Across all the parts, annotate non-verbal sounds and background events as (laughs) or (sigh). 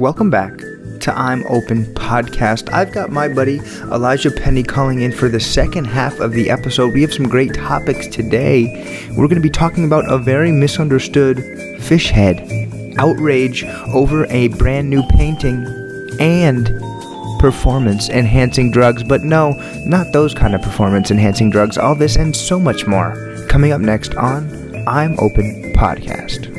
Welcome back to I'm Open podcast. I've got my buddy Elijah Penny calling in for the second half of the episode. We have some great topics today. We're going to be talking about a very misunderstood fish head, outrage over a brand new painting, and performance enhancing drugs. But no, not those kind of performance enhancing drugs. All this and so much more coming up next on I'm Open podcast.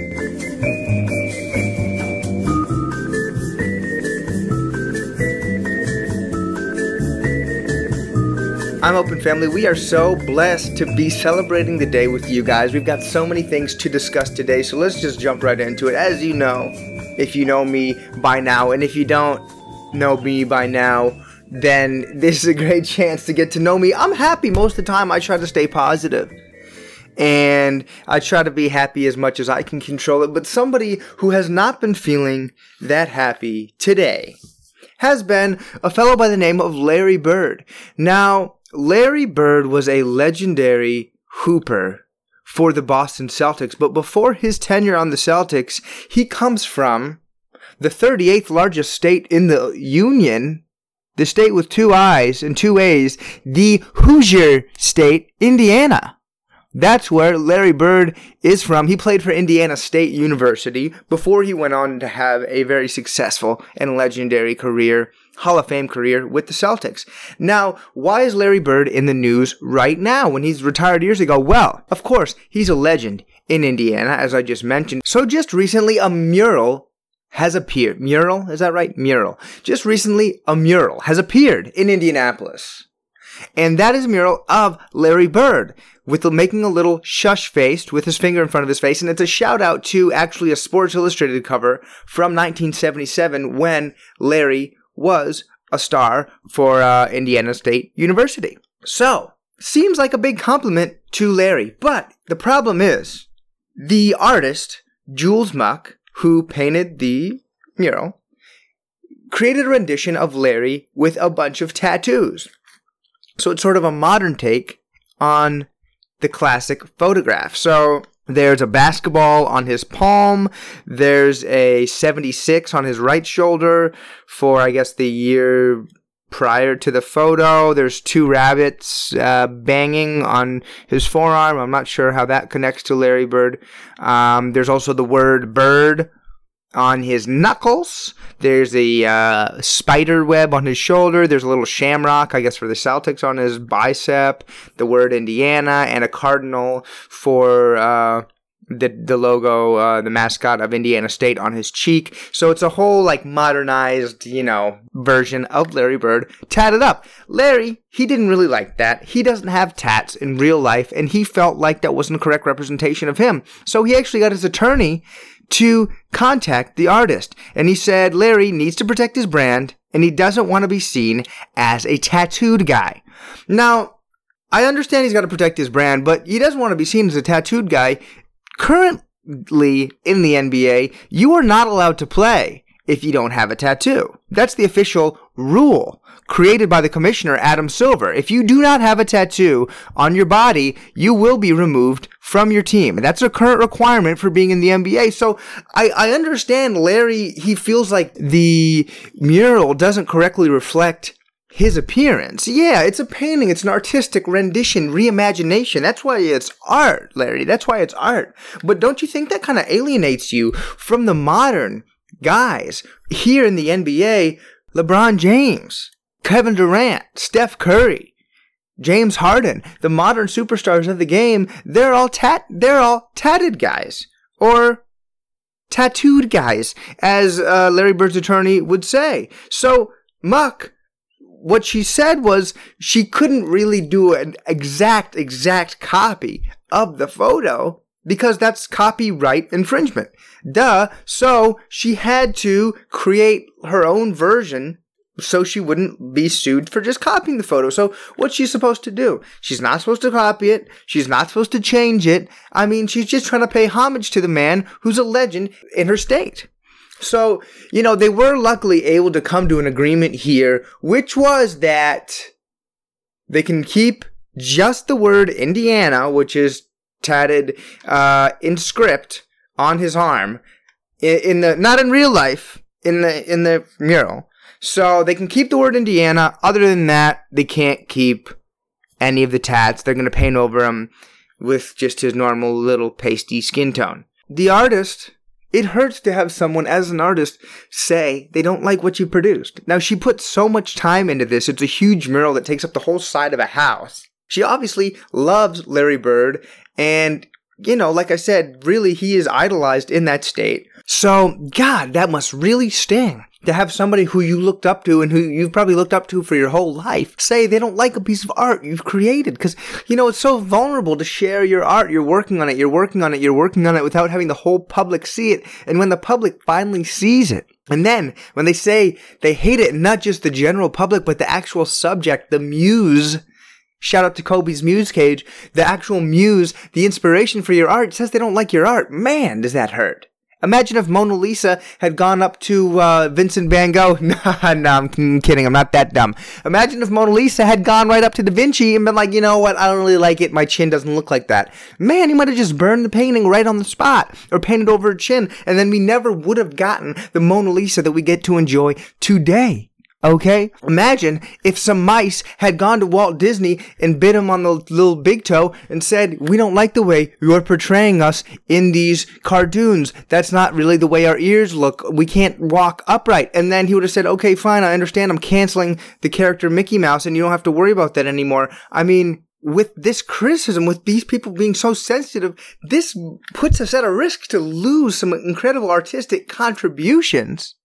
I'm Open Family. We are so blessed to be celebrating the day with you guys. We've got so many things to discuss today, so let's just jump right into it. As you know, if you know me by now, and if you don't know me by now, then this is a great chance to get to know me. I'm happy most of the time. I try to stay positive and I try to be happy as much as I can control it. But somebody who has not been feeling that happy today has been a fellow by the name of Larry Bird. Now, Larry Bird was a legendary hooper for the Boston Celtics, but before his tenure on the Celtics, he comes from the 38th largest state in the Union, the state with two I's and two A's, the Hoosier State, Indiana. That's where Larry Bird is from. He played for Indiana State University before he went on to have a very successful and legendary career Hall of Fame career with the Celtics. Now, why is Larry Bird in the news right now when he's retired years ago? Well, of course, he's a legend in Indiana, as I just mentioned. So just recently, a mural has appeared. Mural? Is that right? Mural. Just recently, a mural has appeared in Indianapolis. And that is a mural of Larry Bird with making a little shush face with his finger in front of his face. And it's a shout out to actually a Sports Illustrated cover from 1977 when Larry was a star for uh, Indiana State University. So, seems like a big compliment to Larry. But the problem is, the artist, Jules Muck, who painted the mural, created a rendition of Larry with a bunch of tattoos. So it's sort of a modern take on the classic photograph. So there's a basketball on his palm. There's a 76 on his right shoulder for, I guess, the year prior to the photo. There's two rabbits uh, banging on his forearm. I'm not sure how that connects to Larry Bird. Um, there's also the word bird on his knuckles. There's a uh, spider web on his shoulder. There's a little shamrock, I guess, for the Celtics on his bicep. The word Indiana and a cardinal for uh, the the logo, uh, the mascot of Indiana State on his cheek. So it's a whole like modernized, you know, version of Larry Bird tatted up. Larry, he didn't really like that. He doesn't have tats in real life, and he felt like that wasn't a correct representation of him. So he actually got his attorney to contact the artist. And he said Larry needs to protect his brand and he doesn't want to be seen as a tattooed guy. Now, I understand he's got to protect his brand, but he doesn't want to be seen as a tattooed guy. Currently in the NBA, you are not allowed to play if you don't have a tattoo. That's the official rule created by the commissioner, Adam Silver. If you do not have a tattoo on your body, you will be removed from your team. That's a current requirement for being in the NBA. So I, I understand Larry, he feels like the mural doesn't correctly reflect his appearance. Yeah, it's a painting. It's an artistic rendition, reimagination. That's why it's art, Larry. That's why it's art. But don't you think that kind of alienates you from the modern guys here in the NBA? LeBron James, Kevin Durant, Steph Curry, James Harden, the modern superstars of the game, they're all tat they're all tatted guys or tattooed guys, as uh, Larry Bird's attorney would say. So Muck, what she said was she couldn't really do an exact exact copy of the photo because that's copyright infringement. Duh. So she had to create her own version so she wouldn't be sued for just copying the photo. So what's she supposed to do? She's not supposed to copy it. She's not supposed to change it. I mean, she's just trying to pay homage to the man who's a legend in her state. So, you know, they were luckily able to come to an agreement here, which was that they can keep just the word Indiana, which is tatted uh, in script on his arm, in, in the not in real life, in the in the mural. So they can keep the word Indiana. Other than that, they can't keep any of the tats. They're going to paint over him with just his normal little pasty skin tone. The artist, it hurts to have someone as an artist say they don't like what you produced. Now she put so much time into this. It's a huge mural that takes up the whole side of a house. She obviously loves Larry Bird and you know, like I said, really he is idolized in that state. So, God, that must really sting to have somebody who you looked up to and who you've probably looked up to for your whole life say they don't like a piece of art you've created. Cause, you know, it's so vulnerable to share your art. You're working on it, you're working on it, you're working on it without having the whole public see it. And when the public finally sees it, and then when they say they hate it, not just the general public, but the actual subject, the muse, Shout out to Kobe's Muse Cage. The actual muse, the inspiration for your art says they don't like your art. Man, does that hurt. Imagine if Mona Lisa had gone up to uh, Vincent van Gogh. (laughs) no, no, I'm kidding. I'm not that dumb. Imagine if Mona Lisa had gone right up to Da Vinci and been like, you know what? I don't really like it. My chin doesn't look like that. Man, he might have just burned the painting right on the spot or painted over her chin, and then we never would have gotten the Mona Lisa that we get to enjoy today. Okay? Imagine if some mice had gone to Walt Disney and bit him on the little big toe and said, We don't like the way you're portraying us in these cartoons. That's not really the way our ears look. We can't walk upright. And then he would have said, Okay, fine, I understand. I'm canceling the character Mickey Mouse and you don't have to worry about that anymore. I mean, with this criticism, with these people being so sensitive, this puts us at a risk to lose some incredible artistic contributions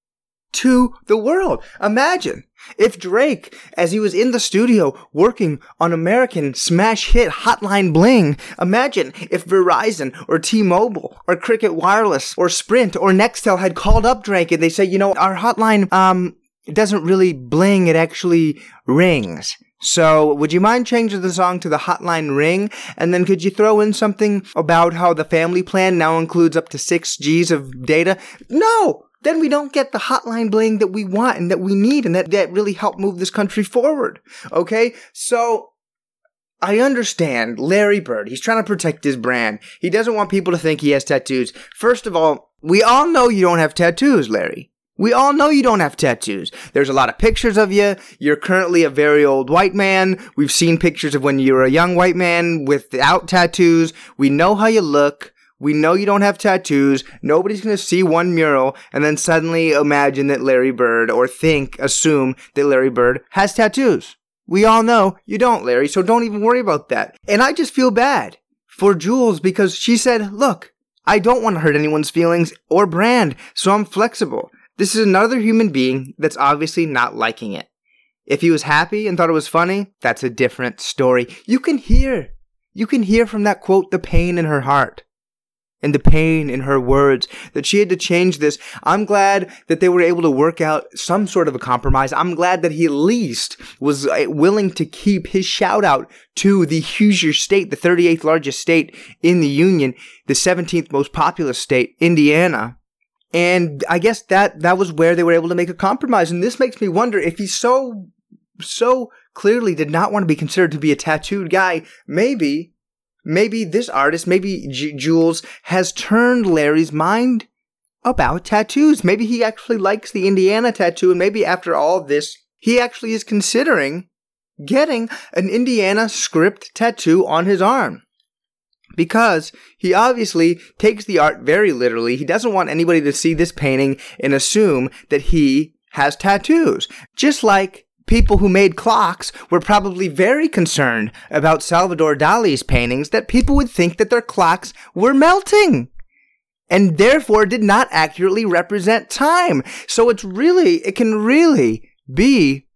to the world. Imagine if Drake, as he was in the studio working on American smash hit Hotline Bling, imagine if Verizon or T-Mobile or Cricket Wireless or Sprint or Nextel had called up Drake and they say, you know, our hotline, um, it doesn't really bling, it actually rings. So, would you mind changing the song to the hotline ring? And then could you throw in something about how the family plan now includes up to 6 Gs of data? No! Then we don't get the hotline bling that we want and that we need and that, that really help move this country forward. Okay? So, I understand Larry Bird. He's trying to protect his brand. He doesn't want people to think he has tattoos. First of all, we all know you don't have tattoos, Larry. We all know you don't have tattoos. There's a lot of pictures of you. You're currently a very old white man. We've seen pictures of when you were a young white man without tattoos. We know how you look. We know you don't have tattoos. Nobody's going to see one mural and then suddenly imagine that Larry Bird or think, assume that Larry Bird has tattoos. We all know you don't, Larry, so don't even worry about that. And I just feel bad for Jules because she said, look, I don't want to hurt anyone's feelings or brand, so I'm flexible. This is another human being that's obviously not liking it. If he was happy and thought it was funny, that's a different story. You can hear, you can hear from that quote the pain in her heart and the pain in her words that she had to change this. I'm glad that they were able to work out some sort of a compromise. I'm glad that he at least was uh, willing to keep his shout out to the Hoosier state, the 38th largest state in the Union, the 17th most populous state, Indiana. And I guess that, that was where they were able to make a compromise. And this makes me wonder if he's so, so clearly did not want to be considered to be a tattooed guy, maybe maybe this artist, maybe J- Jules, has turned Larry's mind about tattoos. Maybe he actually likes the Indiana tattoo, and maybe after all this, he actually is considering getting an Indiana script tattoo on his arm. Because he obviously takes the art very literally. He doesn't want anybody to see this painting and assume that he has tattoos. Just like people who made clocks were probably very concerned about Salvador Dali's paintings that people would think that their clocks were melting and therefore did not accurately represent time. So it's really, it can really be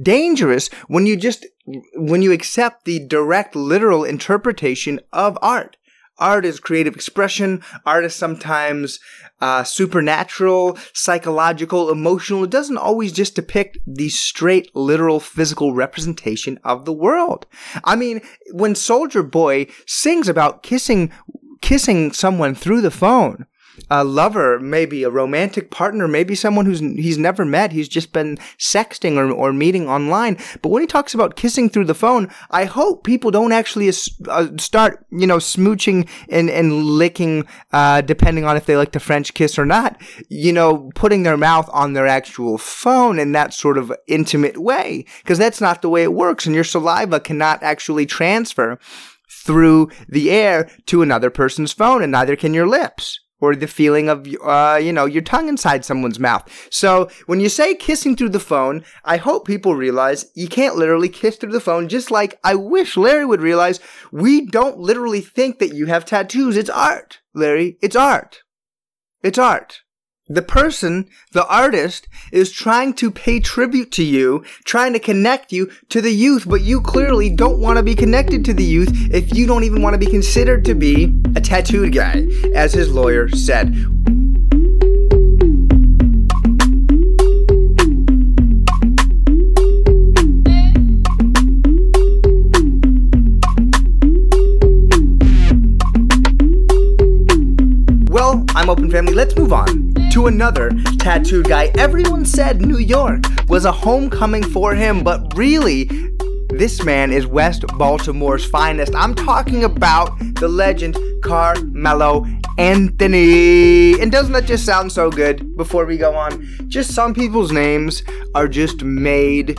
dangerous when you just, when you accept the direct literal interpretation of art. Art is creative expression. Art is sometimes uh, supernatural, psychological, emotional. It doesn't always just depict the straight, literal, physical representation of the world. I mean, when Soulja Boy sings about kissing, kissing someone through the phone, a lover, maybe a romantic partner, maybe someone who's he's never met. He's just been sexting or, or meeting online. But when he talks about kissing through the phone, I hope people don't actually uh, start, you know, smooching and, and licking, uh, depending on if they like to French kiss or not, you know, putting their mouth on their actual phone in that sort of intimate way. Because that's not the way it works. And your saliva cannot actually transfer through the air to another person's phone, and neither can your lips or the feeling of uh, you know your tongue inside someone's mouth. So when you say kissing through the phone, I hope people realize you can't literally kiss through the phone. Just like I wish Larry would realize we don't literally think that you have tattoos. It's art, Larry. It's art. It's art. The person, the artist, is trying to pay tribute to you, trying to connect you to the youth, but you clearly don't want to be connected to the youth if you don't even want to be considered to be a tattooed guy, as his lawyer said. Well, I'm Open Family. Let's move on to another tattooed guy. Everyone said New York was a homecoming for him, but really, this man is West Baltimore's finest. I'm talking about the legend Carmelo Anthony. And doesn't that just sound so good before we go on? Just some people's names are just made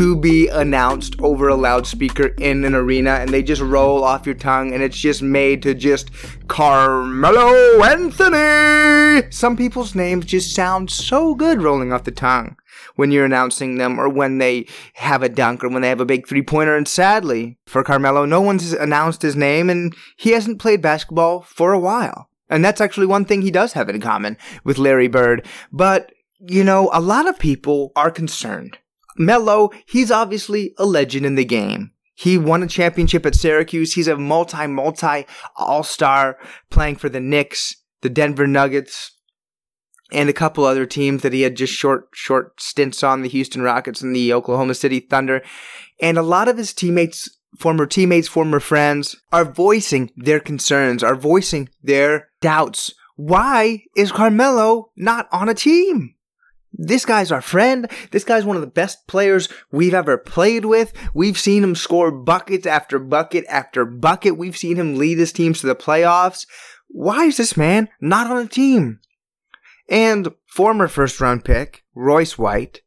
to be announced over a loudspeaker in an arena and they just roll off your tongue and it's just made to just Carmelo Anthony. Some people's names just sound so good rolling off the tongue when you're announcing them or when they have a dunk or when they have a big three pointer. And sadly, for Carmelo, no one's announced his name and he hasn't played basketball for a while. And that's actually one thing he does have in common with Larry Bird. But, you know, a lot of people are concerned Melo, he's obviously a legend in the game. He won a championship at Syracuse. He's a multi, multi all star playing for the Knicks, the Denver Nuggets, and a couple other teams that he had just short, short stints on the Houston Rockets and the Oklahoma City Thunder. And a lot of his teammates, former teammates, former friends are voicing their concerns, are voicing their doubts. Why is Carmelo not on a team? This guy's our friend. This guy's one of the best players we've ever played with. We've seen him score buckets after bucket after bucket. We've seen him lead his teams to the playoffs. Why is this man not on a team? And former first round pick, Royce White,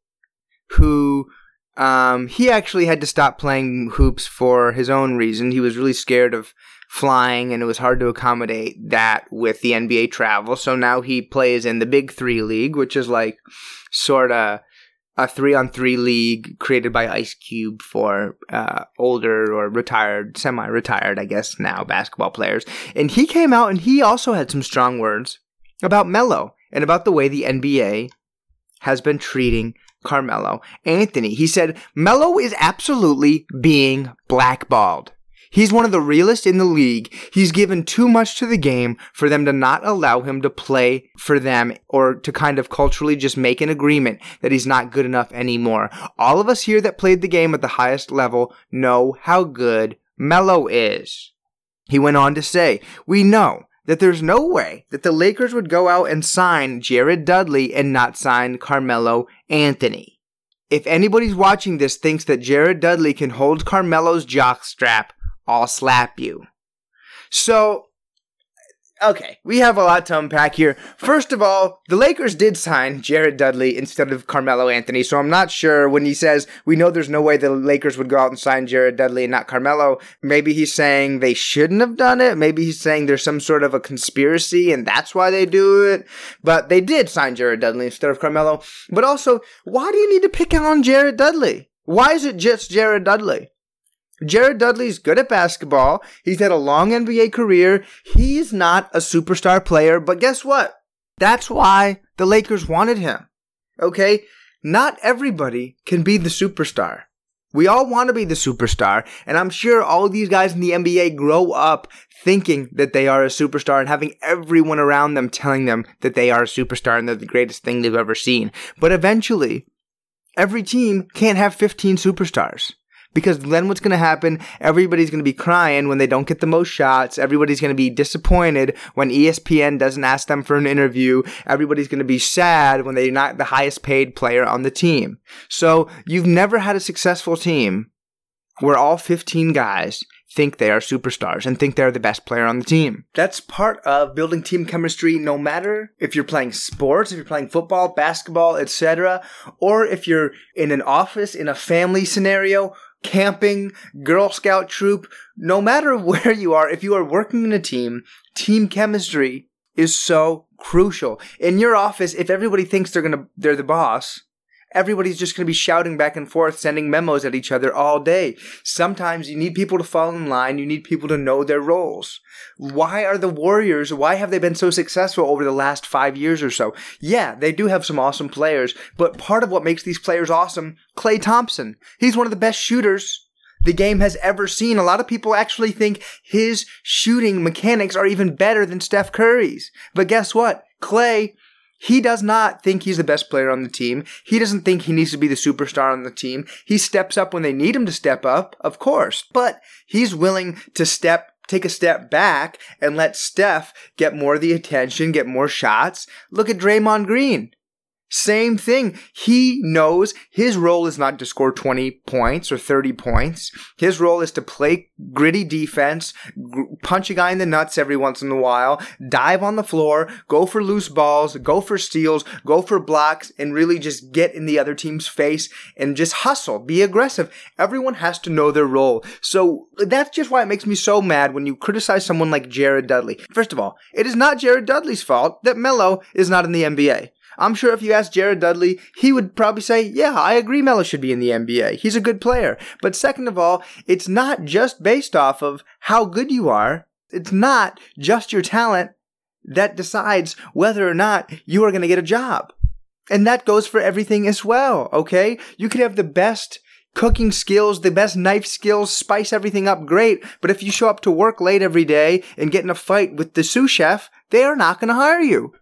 who um, he actually had to stop playing hoops for his own reason. He was really scared of flying, and it was hard to accommodate that with the NBA travel. So now he plays in the Big Three League, which is like sort of a three on three league created by Ice Cube for uh, older or retired, semi retired, I guess, now basketball players. And he came out and he also had some strong words about Melo and about the way the NBA has been treating Carmelo Anthony. He said, Melo is absolutely being blackballed. He's one of the realest in the league. He's given too much to the game for them to not allow him to play for them or to kind of culturally just make an agreement that he's not good enough anymore. All of us here that played the game at the highest level know how good Melo is. He went on to say, We know that there's no way that the Lakers would go out and sign Jared Dudley and not sign Carmelo Anthony. If anybody's watching this thinks that Jared Dudley can hold Carmelo's jockstrap, I'll slap you. So, okay, we have a lot to unpack here. First of all, the Lakers did sign Jared Dudley instead of Carmelo Anthony, so I'm not sure when he says we know there's no way the Lakers would go out and sign Jared Dudley and not Carmelo. Maybe he's saying they shouldn't have done it. Maybe he's saying there's some sort of a conspiracy and that's why they do it. But they did sign Jared Dudley instead of Carmelo. But also, why do you need to pick on Jared Dudley? Why is it just Jared Dudley? Jared Dudley's good at basketball. He's had a long NBA career. He's not a superstar player, but guess what? That's why the Lakers wanted him. Okay? Not everybody can be the superstar. We all want to be the superstar, and I'm sure all these guys in the NBA grow up thinking that they are a superstar and having everyone around them telling them that they are a superstar and they're the greatest thing they've ever seen. But eventually, every team can't have 15 superstars Because then what's going to happen? Everybody's going to be crying when they don't get the most shots. Everybody's going to be disappointed when ESPN doesn't ask them for an interview. Everybody's going to be sad when they're not the highest paid player on the team. So you've never had a successful team where all 15 guys think they are superstars and think they're the best player on the team. That's part of building team chemistry no matter if you're playing sports, if you're playing football, basketball, etc., or if you're in an office in a family scenario, camping, Girl Scout troop, no matter (laughs) where you are, if you are working in a team, team chemistry is so crucial. In your office, if everybody thinks they're to they're the boss, everybody's just going to be shouting back and forth, sending memos at each other all day. Sometimes you need people to fall in line. You need people to know their roles. Why are the Warriors, why have they been so successful over the last five years or so? Yeah, they do have some awesome players, but part of what makes these players awesome, Klay Thompson, he's one of the best shooters the game has ever seen. A lot of people actually think his shooting mechanics are even better than Steph Curry's. But guess what? Klay he does not think he's the best player on the team. He doesn't think he needs to be the superstar on the team. He steps up when they need him to step up, of course, but he's willing to step take a step back and let Steph get more of the attention, get more shots. Look at Draymond Green. Same thing. He knows his role is not to score 20 points or 30 points. His role is to play gritty defense, punch a guy in the nuts every once in a while, dive on the floor, go for loose balls, go for steals, go for blocks, and really just get in the other team's face and just hustle, be aggressive. Everyone has to know their role. So that's just why it makes me so mad when you criticize someone like Jared Dudley. First of all, it is not Jared Dudley's fault that Melo is not in the NBA. I'm sure if you ask Jared Dudley, he would probably say, yeah, I agree Melo should be in the NBA. He's a good player. But second of all, it's not just based off of how good you are. It's not just your talent that decides whether or not you are going to get a job. And that goes for everything as well, okay? You could have the best cooking skills, the best knife skills, spice everything up great, but if you show up to work late every day and get in a fight with the sous chef, they are not going to hire you.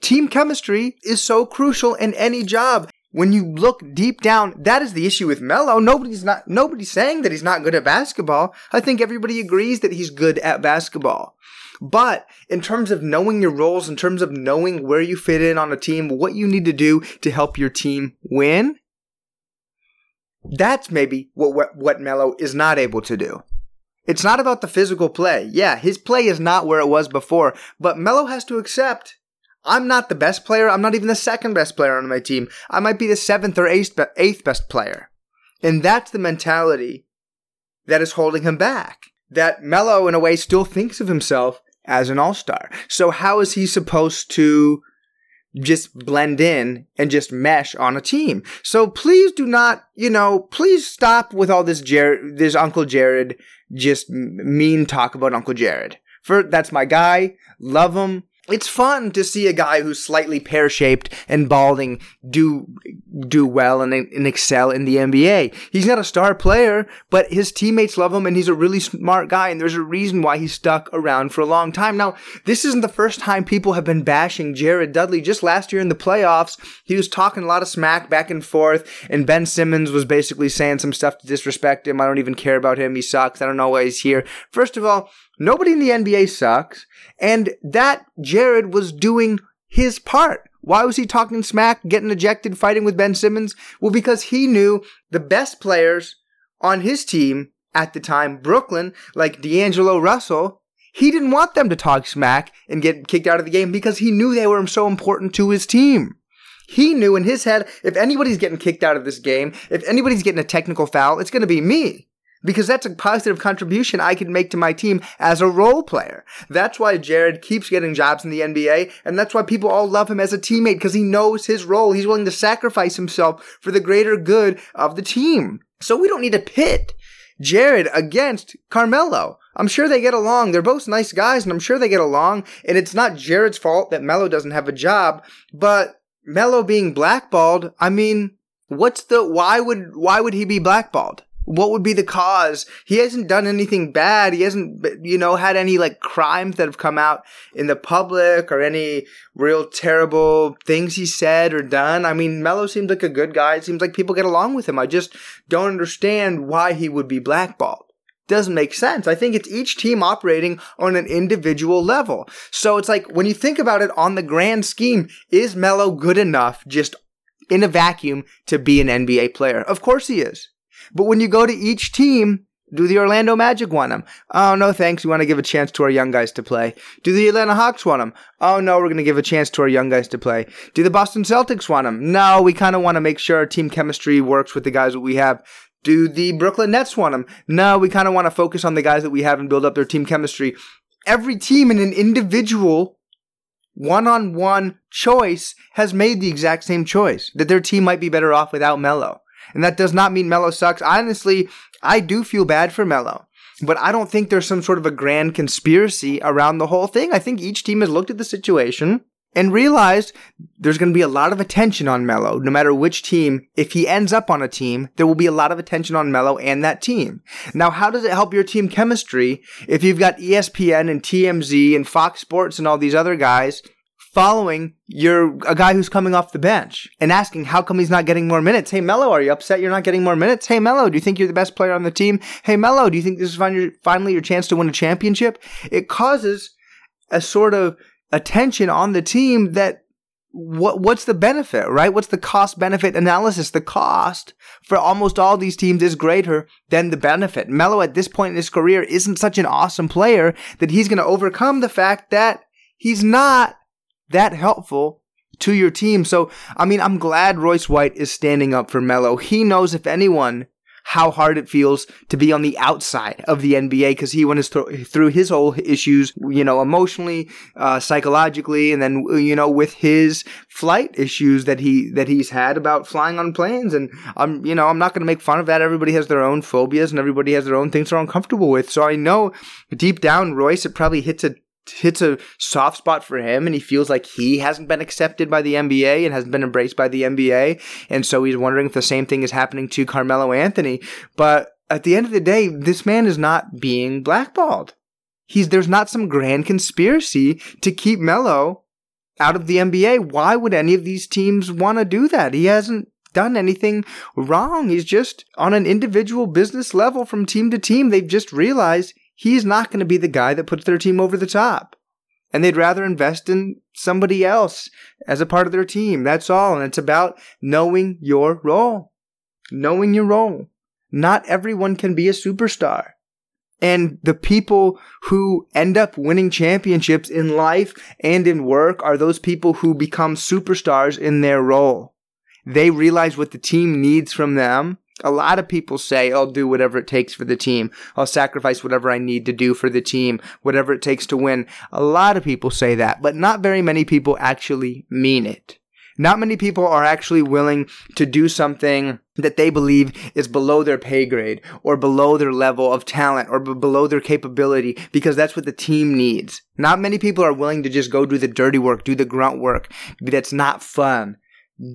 Team chemistry is so crucial in any job. When you look deep down, that is the issue with Melo. Nobody's not nobody's saying that he's not good at basketball. I think everybody agrees that he's good at basketball. But in terms of knowing your roles, in terms of knowing where you fit in on a team, what you need to do to help your team win, that's maybe what what, what Melo is not able to do. It's not about the physical play. Yeah, his play is not where it was before, but Melo has to accept I'm not the best player. I'm not even the second best player on my team. I might be the seventh or eighth, eighth best player. And that's the mentality that is holding him back. That Melo, in a way, still thinks of himself as an all star. So, how is he supposed to just blend in and just mesh on a team? So, please do not, you know, please stop with all this Jared, this Uncle Jared, just mean talk about Uncle Jared. For that's my guy. Love him it's fun to see a guy who's slightly pear shaped and balding do do well and, and, excel in the NBA. He's not a star player, but his teammates love him and he's a really smart guy. And there's a reason why he's stuck around for a long time. Now, this isn't the first time people have been bashing Jared Dudley. Just last year in the playoffs, he was talking a lot of smack back and forth, and Ben Simmons was basically saying some stuff to disrespect him. I don't even care about him. He sucks. I don't know why he's here. First of all, Nobody in the NBA sucks. And that Jared was doing his part. Why was he talking smack, getting ejected, fighting with Ben Simmons? Well, because he knew the best players on his team at the time, Brooklyn, like D'Angelo Russell, he didn't want them to talk smack and get kicked out of the game because he knew they were so important to his team. He knew in his head, if anybody's getting kicked out of this game, if anybody's getting a technical foul, it's going to be me because that's a positive contribution I can make to my team as a role player. That's why Jared keeps getting jobs in the NBA, and that's why people all love him as a teammate because he knows his role. He's willing to sacrifice himself for the greater good of the team. So we don't need to pit Jared against Carmelo. I'm sure they get along. They're both nice guys, and I'm sure they get along. And it's not Jared's fault that Melo doesn't have a job, but Melo being blackballed, I mean, what's the why would why would he be blackballed? What would be the cause? He hasn't done anything bad. He hasn't, you know, had any like crimes that have come out in the public or any real terrible things he said or done. I mean, Melo seems like a good guy. It seems like people get along with him. I just don't understand why he would be blackballed doesn't make sense. I think it's each team operating on an individual level. So it's like when you think about it on the grand scheme, is Melo good enough just in a vacuum to be an NBA player? Of course he is. But when you go to each team, do the Orlando Magic want him? Oh, no, thanks. We want to give a chance to our young guys to play. Do the Atlanta Hawks want him? Oh, no, we're going to give a chance to our young guys to play. Do the Boston Celtics want him? No, we kind of want to make sure our team chemistry works with the guys that we have. Do the Brooklyn Nets want him? No, we kind of want to focus on the guys that we have and build up their team chemistry. Every team in an individual one on one choice has made the exact same choice that their team might be better off without Melo. And that does not mean Melo sucks. Honestly, I do feel bad for Melo. But I don't think there's some sort of a grand conspiracy around the whole thing. I think each team has looked at the situation and realized there's going to be a lot of attention on Melo, no matter which team. If he ends up on a team, there will be a lot of attention on Melo and that team. Now, how does it help your team chemistry if you've got ESPN and TMZ and Fox Sports and all these other guys following your a guy who's coming off the bench and asking how come he's not getting more minutes. Hey Melo, are you upset you're not getting more minutes? Hey Melo, do you think you're the best player on the team? Hey Melo, do you think this is finally your chance to win a championship? It causes a sort of attention on the team that what what's the benefit, right? What's the cost benefit analysis? The cost for almost all these teams is greater than the benefit. Melo at this point in his career isn't such an awesome player that he's going to overcome the fact that he's not that helpful to your team. So, I mean, I'm glad Royce White is standing up for Melo. He knows, if anyone, how hard it feels to be on the outside of the NBA because he went th- through his whole issues, you know, emotionally, uh, psychologically, and then you know with his flight issues that he that he's had about flying on planes. And I'm you know I'm not going to make fun of that. Everybody has their own phobias and everybody has their own things they're uncomfortable with. So I know deep down, Royce, it probably hits a hits a soft spot for him and he feels like he hasn't been accepted by the NBA and hasn't been embraced by the NBA. And so he's wondering if the same thing is happening to Carmelo Anthony. But at the end of the day, this man is not being blackballed. He's, there's not some grand conspiracy to keep Melo out of the NBA. Why would any of these teams want to do that? He hasn't done anything wrong. He's just on an individual business level from team to team. They've just realized he's not going to be the guy that puts their team over the top. And they'd rather invest in somebody else as a part of their team. That's all. And it's about knowing your role. Knowing your role. Not everyone can be a superstar. And the people who end up winning championships in life and in work are those people who become superstars in their role. They realize what the team needs from them a lot of people say, I'll do whatever it takes for the team. I'll sacrifice whatever I need to do for the team, whatever it takes to win. A lot of people say that, but not very many people actually mean it. Not many people are actually willing to do something that they believe is below their pay grade or below their level of talent or b- below their capability because that's what the team needs. Not many people are willing to just go do the dirty work, do the grunt work that's not fun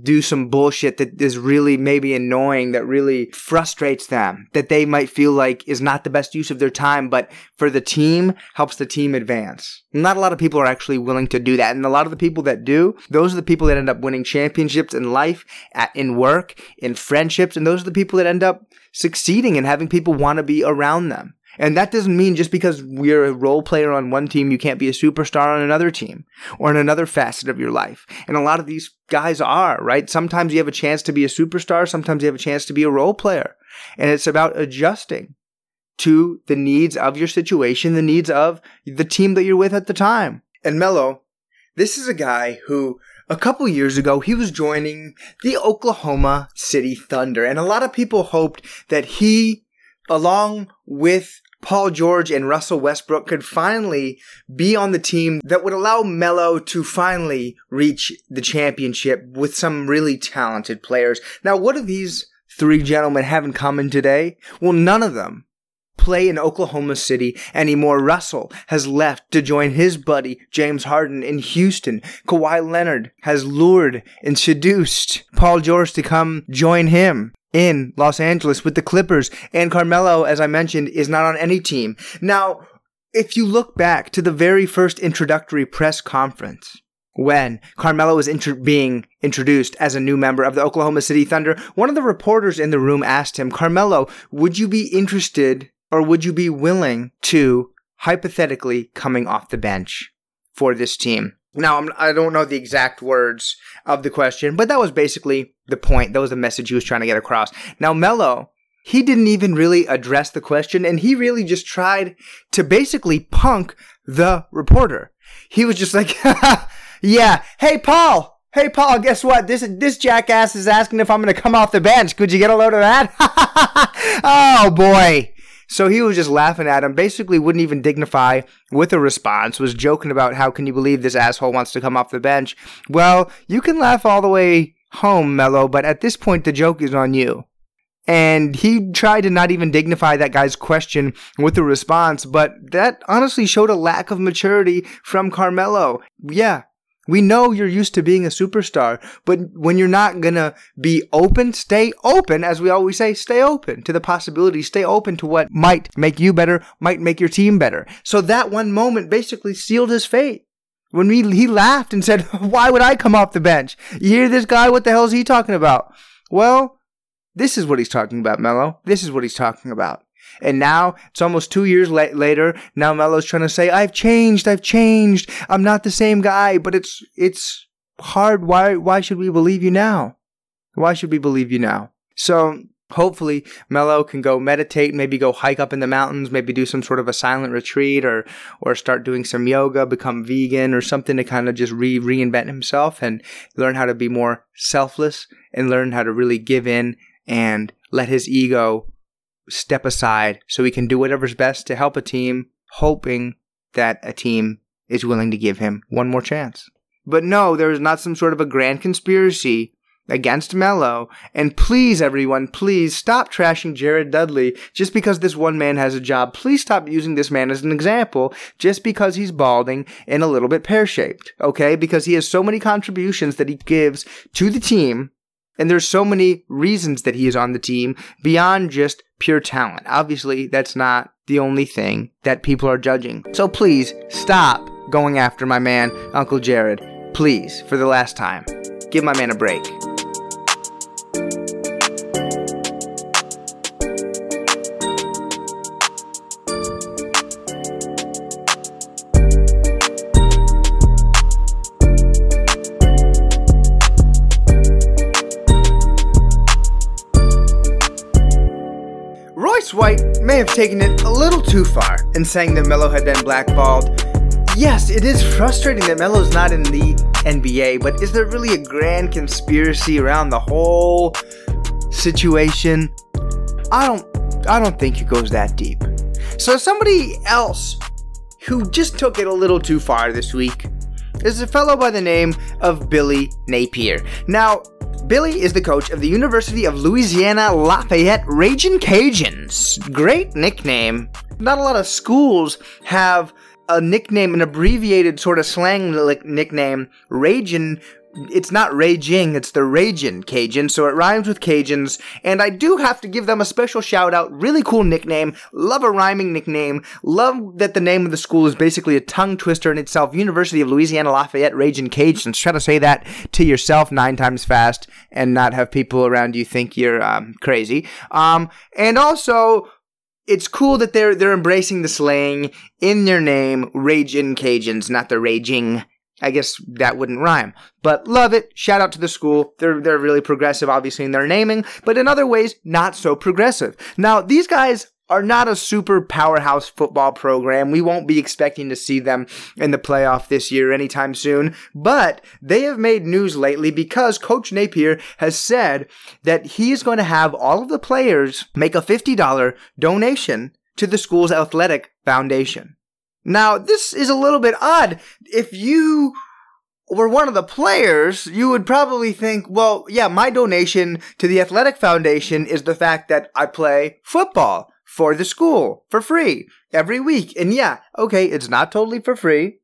do some bullshit that is really maybe annoying, that really frustrates them, that they might feel like is not the best use of their time, but for the team, helps the team advance. Not a lot of people are actually willing to do that. And a lot of the people that do, those are the people that end up winning championships in life, at, in work, in friendships, and those are the people that end up succeeding and having people want to be around them. And that doesn't mean just because you're a role player on one team, you can't be a superstar on another team or in another facet of your life. And a lot of these guys are, right? Sometimes you have a chance to be a superstar. Sometimes you have a chance to be a role player. And it's about adjusting to the needs of your situation, the needs of the team that you're with at the time. And Melo, this is a guy who a couple years ago, he was joining the Oklahoma City Thunder, and a lot of people hoped that he along with Paul George and Russell Westbrook could finally be on the team that would allow Melo to finally reach the championship with some really talented players. Now, what do these three gentlemen have in common today? Well, none of them play in Oklahoma City anymore. Russell has left to join his buddy James Harden in Houston. Kawhi Leonard has lured and seduced Paul George to come join him in Los Angeles with the Clippers. And Carmelo, as I mentioned, is not on any team. Now, if you look back to the very first introductory press conference, when Carmelo was inter- being introduced as a new member of the Oklahoma City Thunder, one of the reporters in the room asked him, Carmelo, would you be interested or would you be willing to hypothetically coming off the bench for this team? Now, I'm, I do not know the exact words of the question, but that was basically the point. That was the message he was trying to get across. Now, Melo, he didn't even really address the question, and he really just tried to basically punk the reporter. He was just like, (laughs) yeah, hey, Paul. Hey, Paul, guess what? This, this jackass is asking if I'm going to come off the bench. Could you get a load of that? (laughs) oh, boy. So he was just laughing at him, basically wouldn't even dignify with a response, was joking about how can you believe this asshole wants to come off the bench. Well, you can laugh all the way home, Melo, but at this point the joke is on you. And he tried to not even dignify that guy's question with a response, but that honestly showed a lack of maturity from Carmelo. Yeah, we know you're used to being a superstar, but when you're not gonna be open, stay open. As we always say, stay open to the possibilities, stay open to what might make you better, might make your team better. So that one moment basically sealed his fate. When we, he laughed and said, (laughs) why would I come off the bench? You hear this guy? What the hell is he talking about? Well, this is what he's talking about, Melo. This is what he's talking about. And now it's almost two years la- later. Now Melo's trying to say, "I've changed. I've changed. I'm not the same guy." But it's it's hard. Why why should we believe you now? Why should we believe you now? So hopefully Melo can go meditate, maybe go hike up in the mountains, maybe do some sort of a silent retreat or or start doing some yoga, become vegan or something to kind of just re reinvent himself and learn how to be more selfless and learn how to really give in and let his ego step aside so he can do whatever's best to help a team, hoping that a team is willing to give him one more chance. But no, there is not some sort of a grand conspiracy against Melo. And please, everyone, please stop trashing Jared Dudley just because this one man has a job. Please stop using this man as an example just because he's balding and a little bit pear shaped. Okay? Because he has so many contributions that he gives to the team and there's so many reasons that he is on the team beyond just pure talent. Obviously, that's not the only thing that people are judging. So please stop going after my man, Uncle Jared. Please, for the last time, give my man a break. May have taken it a little too far in saying that Melo had been blackballed. Yes, it is frustrating that Melo's not in the NBA, but is there really a grand conspiracy around the whole situation? I don't I don't think it goes that deep. So somebody else who just took it a little too far this week is a fellow by the name of Billy Napier. Now, Billy is the coach of the University of Louisiana Lafayette Ragin' Cajuns. Great nickname. Not a lot of schools have a nickname, an abbreviated sort of slang nickname, Ragin', it's not raging, it's the Ragin' Cajun, so it rhymes with Cajuns, and I do have to give them a special shout out. Really cool nickname, love a rhyming nickname, love that the name of the school is basically a tongue twister in itself. University of Louisiana Lafayette Ragin' Cajuns. Try to say that to yourself nine times fast and not have people around you think you're um, crazy. Um, and also, it's cool that they're they're embracing the slang in their name, Ragin' Cajuns, not the raging I guess that wouldn't rhyme. But love it. Shout out to the school. They're they're really progressive, obviously, in their naming, but in other ways, not so progressive. Now, these guys are not a super powerhouse football program. We won't be expecting to see them in the playoff this year anytime soon, but they have made news lately because Coach Napier has said that he is going to have all of the players make a $50 donation to the school's athletic foundation. Now, this is a little bit odd. If you were one of the players, you would probably think, well, yeah, my donation to the Athletic Foundation is the fact that I play football for the school for free every week. And yeah, okay, it's not totally for free.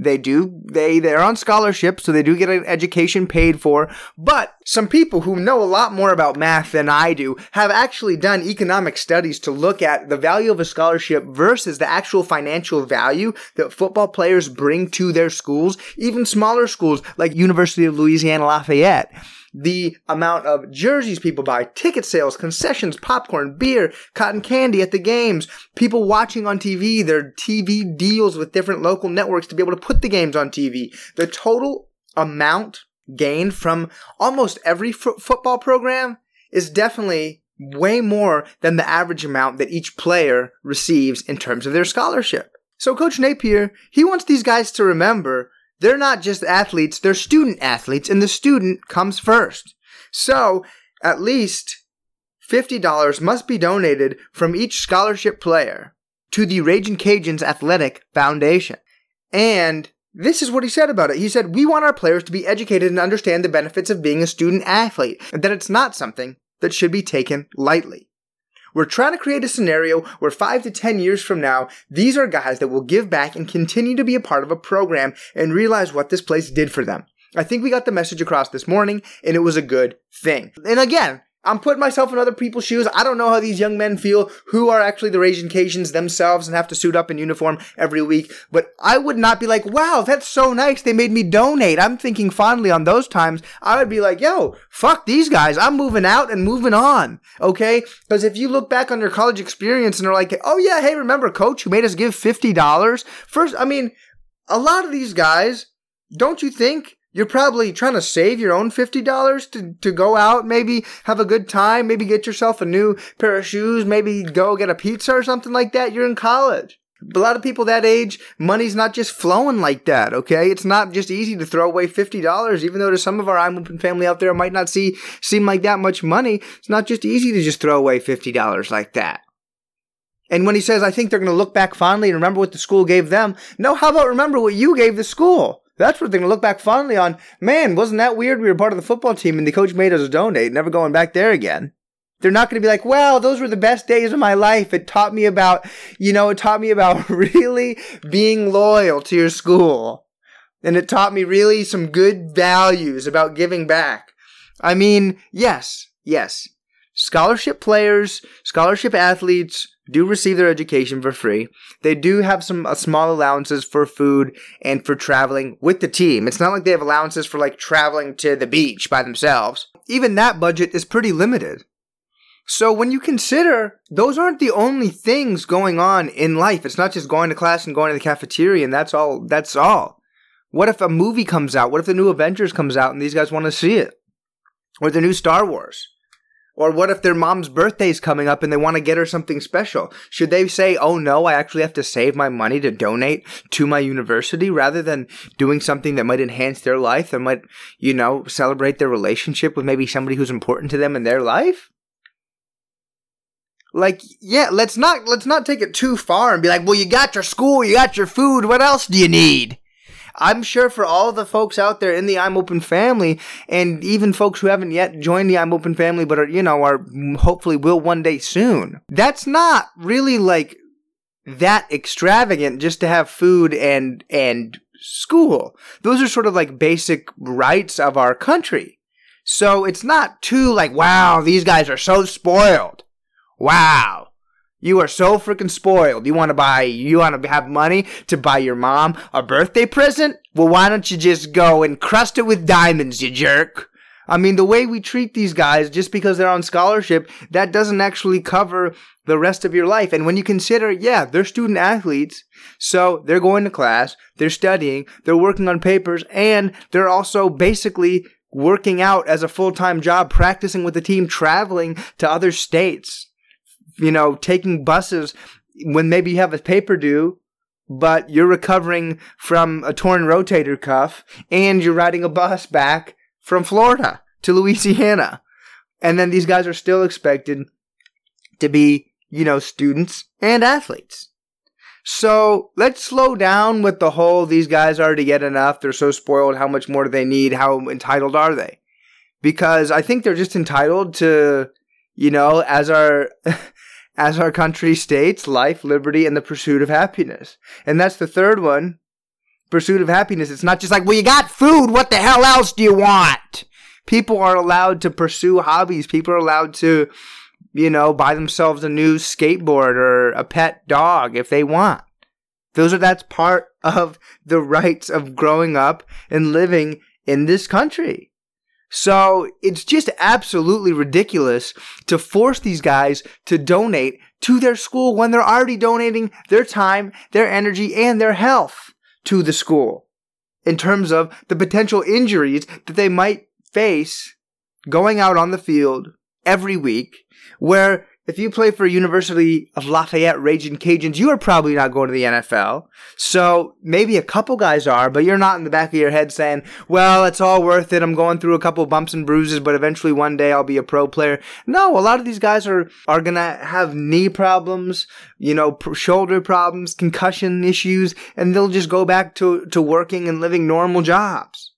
They do, they, they're on scholarship, so they do get an education paid for. But some people who know a lot more about math than I do have actually done economic studies to look at the value of a scholarship versus the actual financial value that football players bring to their schools, even smaller schools like University of Louisiana Lafayette the amount of jerseys people buy, ticket sales, concessions, popcorn, beer, cotton candy at the games, people watching on TV, their TV deals with different local networks to be able to put the games on TV. The total amount gained from almost every f- football program is definitely way more than the average amount that each player receives in terms of their scholarship. So Coach Napier, he wants these guys to remember they're not just athletes, they're student athletes, and the student comes first. So, at least $50 must be donated from each scholarship player to the Raging Cajuns Athletic Foundation. And this is what he said about it. He said, We want our players to be educated and understand the benefits of being a student athlete, and that it's not something that should be taken lightly. We're trying to create a scenario where five to 10 years from now, these are guys that will give back and continue to be a part of a program and realize what this place did for them. I think we got the message across this morning and it was a good thing. And again, I'm putting myself in other people's shoes. I don't know how these young men feel who are actually the Raging Cajuns themselves and have to suit up in uniform every week. But I would not be like, wow, that's so nice. They made me donate. I'm thinking fondly on those times. I would be like, yo, fuck these guys. I'm moving out and moving on. Okay? Because if you look back on your college experience and are like, oh yeah, hey, remember coach who made us give $50? First, I mean, a lot of these guys, don't you think you're probably trying to save your own $50 to, to go out, maybe have a good time, maybe get yourself a new pair of shoes, maybe go get a pizza or something like that. You're in college. a lot of people that age, money's not just flowing like that, okay? It's not just easy to throw away $50, even though to some of our I'm family out there might not see, seem like that much money. It's not just easy to just throw away $50 like that. And when he says, I think they're going to look back fondly and remember what the school gave them. No, how about remember what you gave the school? That's what they're going to look back fondly on. Man, wasn't that weird? We were part of the football team and the coach made us donate, never going back there again. They're not going to be like, well, those were the best days of my life. It taught me about, you know, it taught me about (laughs) really being loyal to your school. And it taught me really some good values about giving back. I mean, yes, yes. Scholarship players, scholarship athletes, do receive their education for free. They do have some uh, small allowances for food and for traveling with the team. It's not like they have allowances for like traveling to the beach by themselves. Even that budget is pretty limited. So when you consider those aren't the only things going on in life. It's not just going to class and going to the cafeteria and that's all that's all. What if a movie comes out? What if the new Avengers comes out and these guys want to see it? Or the new Star Wars? Or what if their mom's birthday is coming up and they want to get her something special? Should they say, oh no, I actually have to save my money to donate to my university rather than doing something that might enhance their life, that might, you know, celebrate their relationship with maybe somebody who's important to them in their life? Like, yeah, let's not, let's not take it too far and be like, well, you got your school, you got your food, what else do you need? I'm sure for all the folks out there in the I'm Open family, and even folks who haven't yet joined the I'm Open family, but are, you know, are mm, hopefully will one day soon, that's not really like that extravagant just to have food and, and school. Those are sort of like basic rights of our country. So it's not too like, wow, these guys are so spoiled. Wow. You are so freaking spoiled. You want to buy, you want to have money to buy your mom a birthday present? Well, why don't you just go and crust it with diamonds, you jerk? I mean, the way we treat these guys just because they're on scholarship, that doesn't actually cover the rest of your life. And when you consider, yeah, they're student athletes, so they're going to class, they're studying, they're working on papers, and they're also basically working out as a full-time job, practicing with the team, traveling to other states you know, taking buses when maybe you have a paper due, but you're recovering from a torn rotator cuff and you're riding a bus back from Florida to Louisiana. And then these guys are still expected to be, you know, students and athletes. So let's slow down with the whole these guys already get enough, they're so spoiled, how much more do they need, how entitled are they? Because I think they're just entitled to, you know, as our (laughs) as our country states, life, liberty, and the pursuit of happiness. And that's the third one. pursuit of happiness. It's not just like, well, you got food. What the hell else do you want? People are allowed to pursue hobbies. People are allowed to, you know, buy themselves a new skateboard or a pet dog if they want. Those are, that's part of the rights of growing up and living in this country. So it's just absolutely ridiculous to force these guys to donate to their school when they're already donating their time, their energy, and their health to the school in terms of the potential injuries that they might face going out on the field every week where if you play for University of Lafayette Raging Cajuns, you are probably not going to the NFL. So maybe a couple guys are, but you're not in the back of your head saying, well, it's all worth it. I'm going through a couple bumps and bruises, but eventually one day I'll be a pro player. No, a lot of these guys are, are going to have knee problems, you know, shoulder problems, concussion issues, and they'll just go back to, to working and living normal jobs.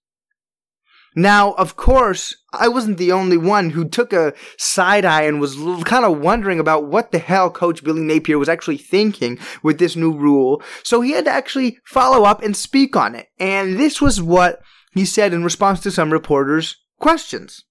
Now, of course, I wasn't the only one who took a side eye and was kind of wondering about what the hell Coach Billy Napier was actually thinking with this new rule. So he had to actually follow up and speak on it. And this was what he said in response to some reporters' questions.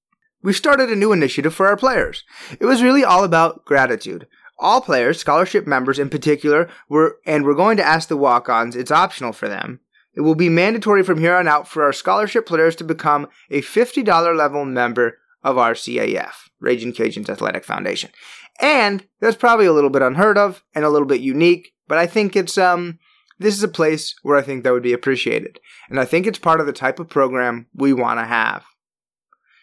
We started a new initiative for our players. It was really all about gratitude. All players, scholarship members in particular, were, and we're going to ask the walk ons, it's optional for them, it will be mandatory from here on out for our scholarship players to become a $50 level member of our CAF, Raging Cajuns Athletic Foundation. And that's probably a little bit unheard of and a little bit unique, but I think it's um this is a place where I think that would be appreciated. And I think it's part of the type of program we want to have.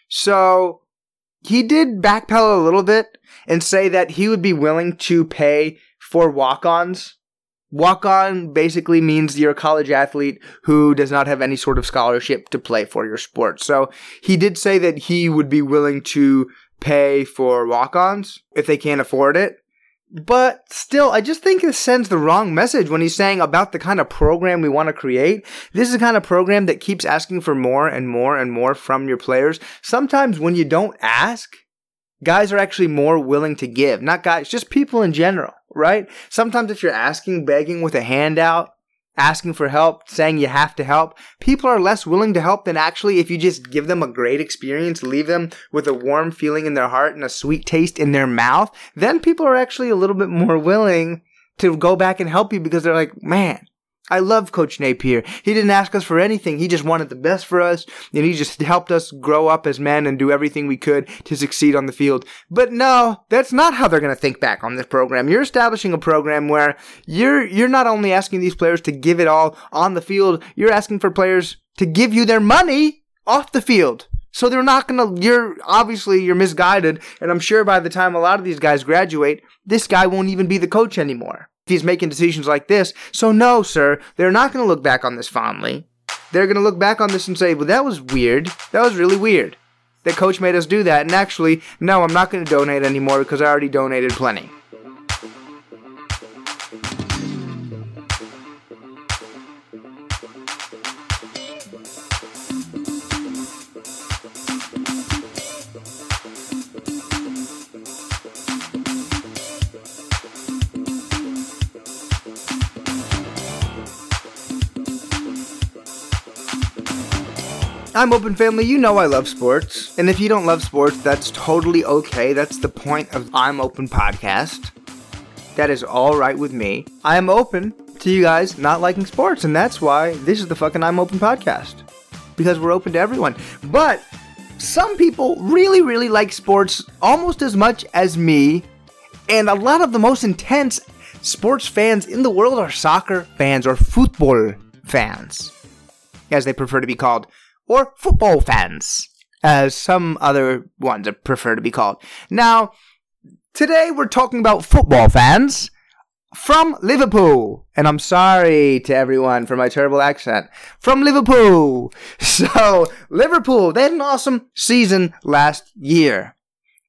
So he did backpedal a little bit and say that he would be willing to pay for walk-ons Walk on basically means you're a college athlete who does not have any sort of scholarship to play for your sport. So he did say that he would be willing to pay for walk ons if they can't afford it. But still, I just think it sends the wrong message when he's saying about the kind of program we want to create. This is the kind of program that keeps asking for more and more and more from your players. Sometimes when you don't ask, guys are actually more willing to give. Not guys, just people in general right? Sometimes if you're asking, begging with a handout, asking for help, saying you have to help, people are less willing to help than actually if you just give them a great experience, leave them with a warm feeling in their heart and a sweet taste in their mouth, then people are actually a little bit more willing to go back and help you because they're like, man, I love Coach Napier. He didn't ask us for anything. He just wanted the best for us, and he just helped us grow up as men and do everything we could to succeed on the field. But no, that's not how they're going to think back on this program. You're establishing a program where you're you're not only asking these players to give it all on the field, you're asking for players to give you their money off the field. So they're not gonna, you're, obviously you're misguided, and I'm sure by the time a lot of these guys graduate, this guy won't even be the coach anymore he's making decisions like this. So, no, sir, they're not going to look back on this fondly. They're going to look back on this and say, well, that was weird. That was really weird. That coach made us do that. And actually, no, I'm not going to donate anymore because I already donated plenty. I'm Open Family, you know I love sports. And if you don't love sports, that's totally okay. That's the point of I'm Open Podcast. That is all right with me. I am open to you guys not liking sports, and that's why this is the fucking I'm Open Podcast. Because we're open to everyone. But some people really, really like sports almost as much as me, and a lot of the most intense sports fans in the world are soccer fans or football fans, as they prefer to be called or football fans, as some other ones prefer to be called. Now, today we're talking about football fans from Liverpool. And I'm sorry to everyone for my terrible accent. From Liverpool. (laughs) So, Liverpool, they had an awesome season last year.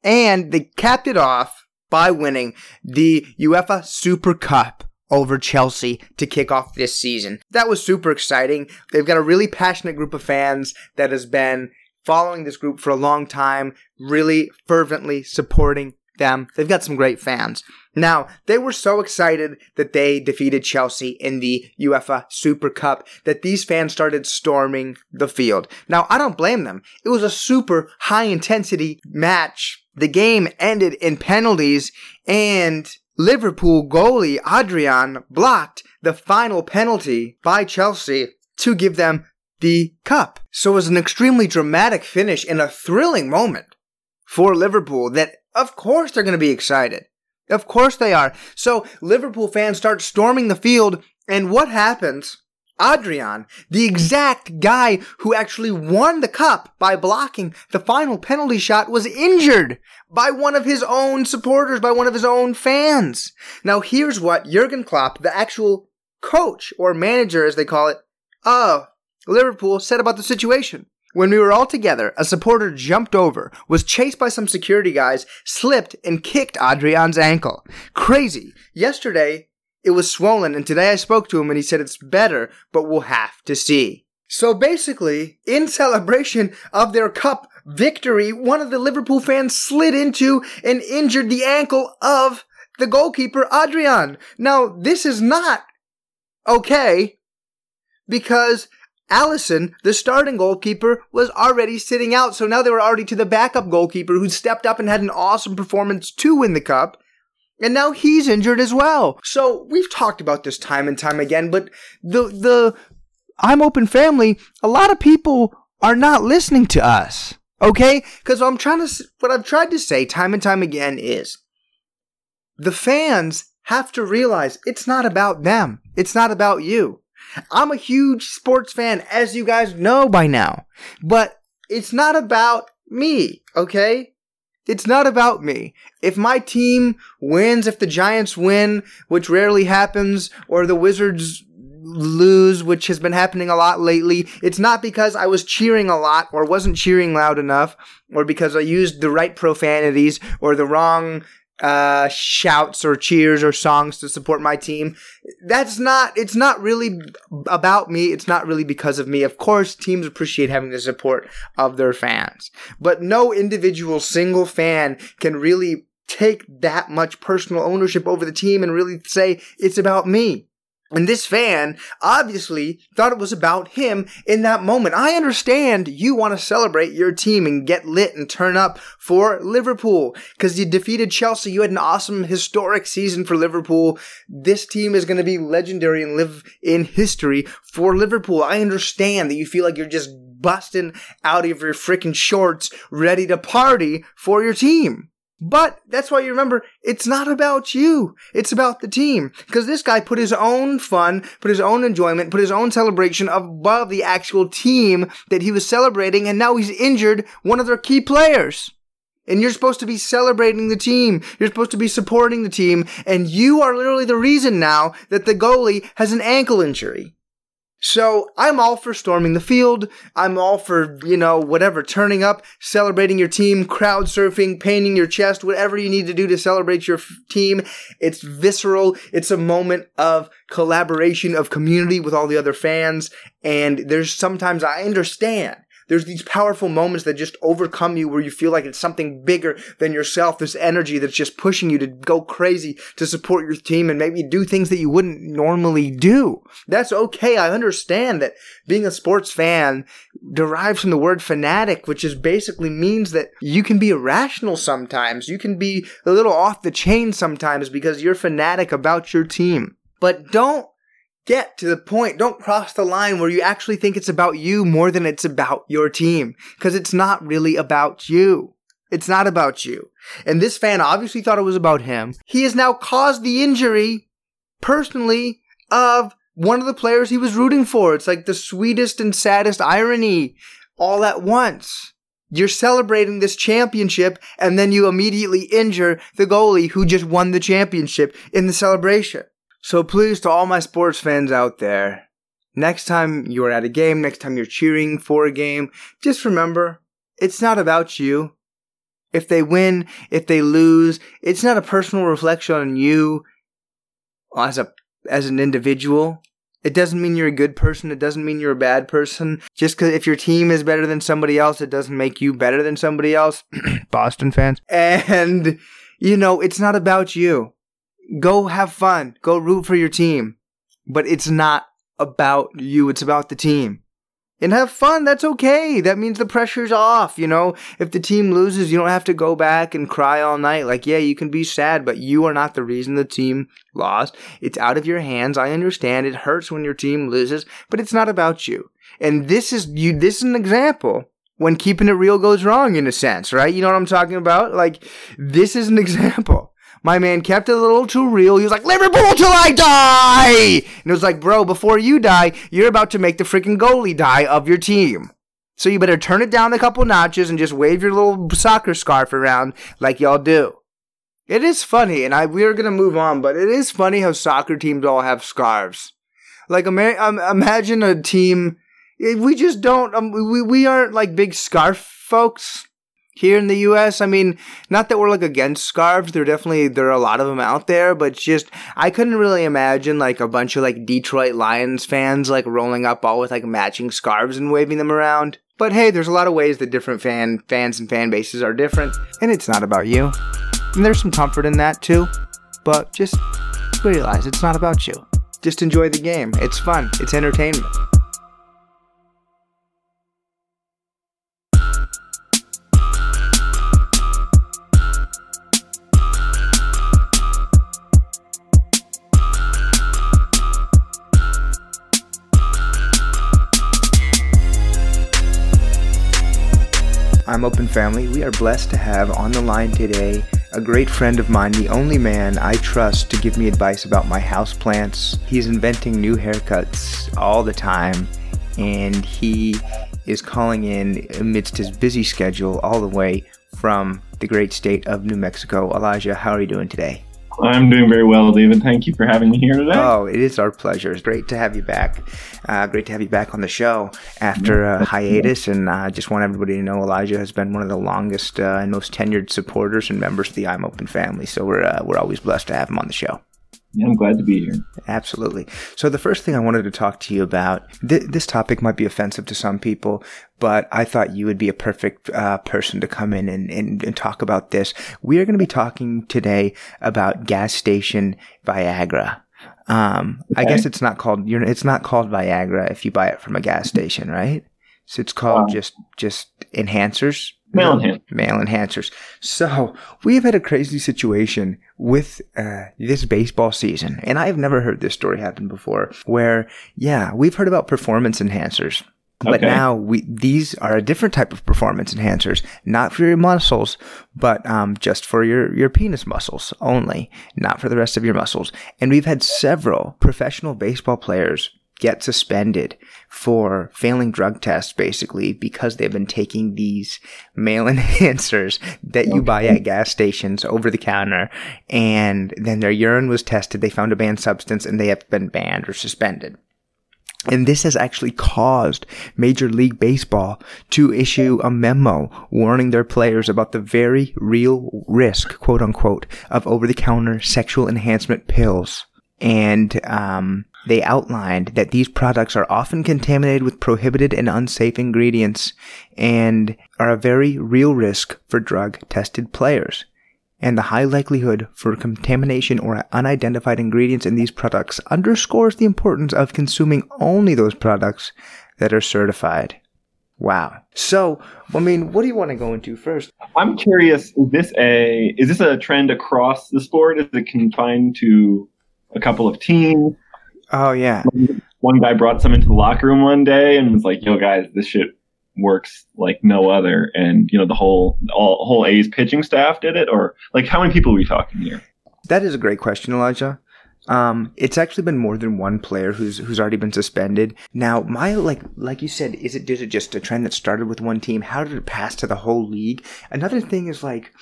And they capped it off by winning the UEFA Super Cup over Chelsea to kick off this season. That was super exciting. They've got a really passionate group of fans that has been following this group for a long time, really fervently supporting them. They've got some great fans. Now, they were so excited that they defeated Chelsea in the UEFA Super Cup that these fans started storming the field. Now, I don't blame them. It was a super high intensity match. The game ended in penalties and Liverpool goalie Adrian blocked the final penalty by Chelsea to give them the cup. So it was an extremely dramatic finish and a thrilling moment for Liverpool that of course they're going to be excited. Of course they are. So Liverpool fans start storming the field and what happens? Adrian, the exact guy who actually won the cup by blocking the final penalty shot, was injured by one of his own supporters, by one of his own fans. Now here's what Jurgen Klopp, the actual coach or manager as they call it, of Liverpool said about the situation. When we were all together, a supporter jumped over, was chased by some security guys, slipped, and kicked Adrian's ankle. Crazy. Yesterday, it was swollen, and today I spoke to him and he said it's better, but we'll have to see. So basically, in celebration of their cup victory, one of the Liverpool fans slid into and injured the ankle of the goalkeeper, Adrian. Now, this is not okay because Alisson, the starting goalkeeper, was already sitting out. So now they were already to the backup goalkeeper who stepped up and had an awesome performance to win the cup. And now he's injured as well. So we've talked about this time and time again, but the, the I'm open family, a lot of people are not listening to us. Okay? What I'm trying to, what I've tried to say time and time again is the fans have to realize it's not about them. It's not about you. I'm a huge sports fan, as you guys know by now. But it's not about me, okay? It's not about me. If my team wins, if the Giants win, which rarely happens, or the Wizards lose, which has been happening a lot lately, it's not because I was cheering a lot or wasn't cheering loud enough, or because I used the right profanities or the wrong uh, shouts or cheers or songs to support my team. That's not, it's not really about me. It's not really because of me. Of course, teams appreciate having the support of their fans, but no individual single fan can really take that much personal ownership over the team and really say, it's about me. And this fan obviously thought it was about him in that moment. I understand you want to celebrate your team and get lit and turn up for Liverpool because you defeated Chelsea. You had an awesome historic season for Liverpool. This team is going to be legendary and live in history for Liverpool. I understand that you feel like you're just busting out of your freaking shorts ready to party for your team. But that's why you remember it's not about you. It's about the team. Because this guy put his own fun, put his own enjoyment, put his own celebration above the actual team that he was celebrating, and now he's injured one of their key players. And you're supposed to be celebrating the team. You're supposed to be supporting the team. And you are literally the reason now that the goalie has an ankle injury. So I'm all for storming the field. I'm all for, you know, whatever, turning up, celebrating your team, crowd surfing, painting your chest, whatever you need to do to celebrate your f- team. It's visceral. It's a moment of collaboration, of community with all the other fans. And there's sometimes I understand there's these powerful moments that just overcome you where you feel like it's something bigger than yourself. This energy that's just pushing you to go crazy to support your team and maybe do things that you wouldn't normally do. That's okay. I understand that being a sports fan derives from the word fanatic, which is basically means that you can be irrational sometimes. You can be a little off the chain sometimes because you're fanatic about your team. But don't get to the point. Don't cross the line where you actually think it's about you more than it's about your team. Because it's not really about you. It's not about you. And this fan obviously thought it was about him. He has now caused the injury, personally, of one of the players he was rooting for. It's like the sweetest and saddest irony all at once. You're celebrating this championship and then you immediately injure the goalie who just won the championship in the celebration. So please, to all my sports fans out there, next time you're at a game, next time you're cheering for a game, just remember, it's not about you. If they win, if they lose, it's not a personal reflection on you as a as an individual. It doesn't mean you're a good person. It doesn't mean you're a bad person. Just because if your team is better than somebody else, it doesn't make you better than somebody else. (clears throat) Boston fans. And You know, it's not about you. Go have fun. Go root for your team. But it's not about you. It's about the team. And have fun. That's okay. That means the pressure's off. You know, if the team loses, you don't have to go back and cry all night. Like, yeah, you can be sad, but you are not the reason the team lost. It's out of your hands. I understand it hurts when your team loses, but it's not about you. And this is you, this is an example when keeping it real goes wrong in a sense, right? You know what I'm talking about? Like, this is an (laughs) example. My man kept it a little too real. He was like, Liverpool till I die! And it was like, bro, before you die, you're about to make the freaking goalie die of your team. So you better turn it down a couple notches and just wave your little soccer scarf around like y'all do. It is funny, and I we're gonna move on, but it is funny how soccer teams all have scarves. Like, um, imagine a team. We just don't. Um, we we aren't like big scarf folks here in the US. I mean, not that we're like against scarves. There definitely there are a lot of them out there, but just I couldn't really imagine like a bunch of like Detroit Lions fans like rolling up all with like matching scarves and waving them around. But hey, there's a lot of ways that different fan fans and fan bases are different, and it's not about you. And there's some comfort in that too. But just realize it's not about you. Just enjoy the game. It's fun. It's entertainment. I'm Open Family. We are blessed to have on the line today a great friend of mine, the only man I trust to give me advice about my house plants. He's inventing new haircuts all the time, and he is calling in amidst his busy schedule all the way from the great state of New Mexico. Elijah, how are you doing today? I'm doing very well, David. Thank you for having me here today. Oh, it is our pleasure. It's great to have you back. Uh, great to have you back on the show after a hiatus. And I uh, just want everybody to know Elijah has been one of the longest uh, and most tenured supporters and members of the I'm Open family. So we're uh, we're always blessed to have him on the show. Yeah, I'm glad to be here. Absolutely. So the first thing I wanted to talk to you about, th- this topic might be offensive to some people, but I thought you would be a perfect uh, person to come in and, and, and talk about this. We are going to be talking today about gas station Viagra. Um, okay. I guess it's not called, you're, it's not called Viagra if you buy it from a gas station, right? So it's called uh, just, just enhancers. Male enhancers. Male enhancers. So we've had a crazy situation with uh, this baseball season, and I've never heard this story happen before. Where, yeah, we've heard about performance enhancers, but okay. now we these are a different type of performance enhancers, not for your muscles, but um, just for your your penis muscles only, not for the rest of your muscles. And we've had several professional baseball players get suspended for failing drug tests basically because they've been taking these male (laughs) enhancers that you buy at gas stations over the counter and then their urine was tested they found a banned substance and they have been banned or suspended and this has actually caused Major League Baseball to issue a memo warning their players about the very real risk, quote unquote, of over the counter sexual enhancement pills. And um, they outlined that these products are often contaminated with prohibited and unsafe ingredients and are a very real risk for drug tested players. And the high likelihood for contamination or unidentified ingredients in these products underscores the importance of consuming only those products that are certified. Wow. So, I mean, what do you want to go into first? I'm curious, is this a is this a trend across the sport? Is it confined to a couple of teams? Oh yeah. One guy brought some into the locker room one day and was like, "Yo, guys, this shit works like no other." And you know, the whole all whole A's pitching staff did it, or like, how many people are we talking here? That is a great question, Elijah. Um, it's actually been more than one player who's who's already been suspended. Now, my like like you said, is it is it just a trend that started with one team? How did it pass to the whole league? Another thing is like,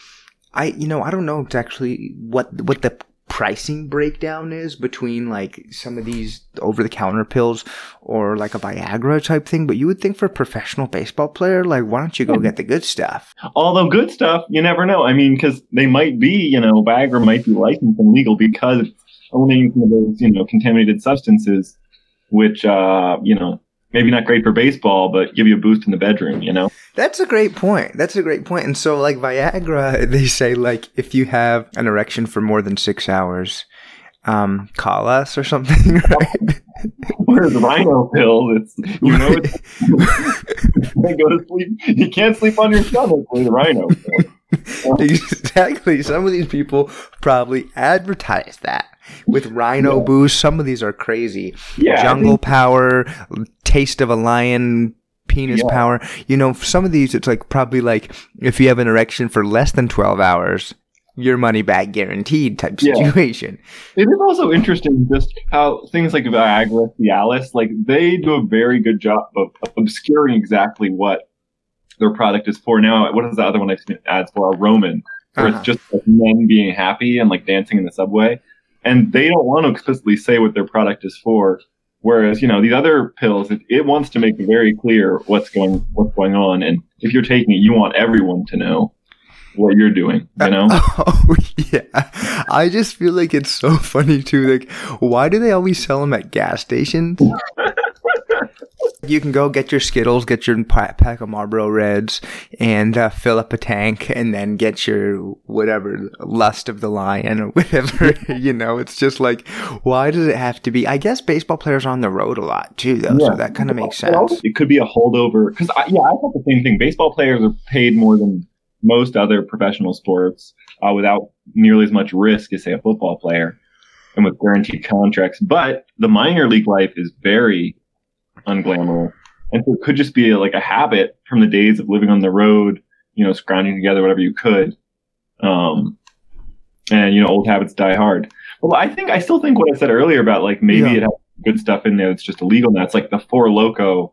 I you know I don't know exactly what what the pricing breakdown is between like some of these over the counter pills or like a Viagra type thing, but you would think for a professional baseball player, like, why don't you go get the good stuff? Although good stuff, you never know. I mean, because they might be, you know, Viagra might be licensed and legal because owning some of those, you know, contaminated substances, which, uh, you know, maybe not great for baseball, but give you a boost in the bedroom, you know? That's a great point. That's a great point. And so, like Viagra, (laughs) they say like if you have an erection for more than six hours, um, call us or something. (laughs) Right? Whereas rhino pills, it's you know, it's, (laughs) you go to sleep. You can't sleep on your stomach with a rhino. Pill. (laughs) exactly. Some of these people probably advertise that with Rhino Yeah. Boost. Some of these are crazy. Yeah, Jungle think- Power, Taste of a Lion, Penis Yeah. Power. You know, some of these, it's like probably like if you have an erection for less than 12 hours, your money back guaranteed type Yeah. situation. It is also interesting just how things like Viagra, Cialis, like they do a very good job of obscuring exactly what their product is for. Now, what is the other one I've seen ads for? A Roman, where Uh-huh. it's just like men being happy and like dancing in the subway, and they don't want to explicitly say what their product is for. Whereas, you know, these other pills, it, it wants to make very clear what's going what's going on, and if you're taking it, you want everyone to know what you're doing. You know? (laughs) Oh yeah, I just feel like it's so funny too. Like, why do they always sell them at gas stations? You can go get your Skittles, get your pack of Marlboro Reds, and uh, fill up a tank, and then get your whatever Lust of the Lion or (laughs) whatever. you know, it's just like, why does it have to be? I guess baseball players are on the road a lot too, though, Yeah. so that kind of makes sense. It could be a holdover because yeah, I thought the same thing. Baseball players are paid more than most other professional sports uh, without nearly as much risk as say a football player, and with guaranteed contracts. But the minor league life is very unglamorous, and so it could just be like a habit from the days of living on the road. You know, scrounging together whatever you could. Um, and you know, old habits die hard. Well, I think I still think what I said earlier about like maybe Yeah. it has good stuff in there that's just illegal now. It's like the Four Loko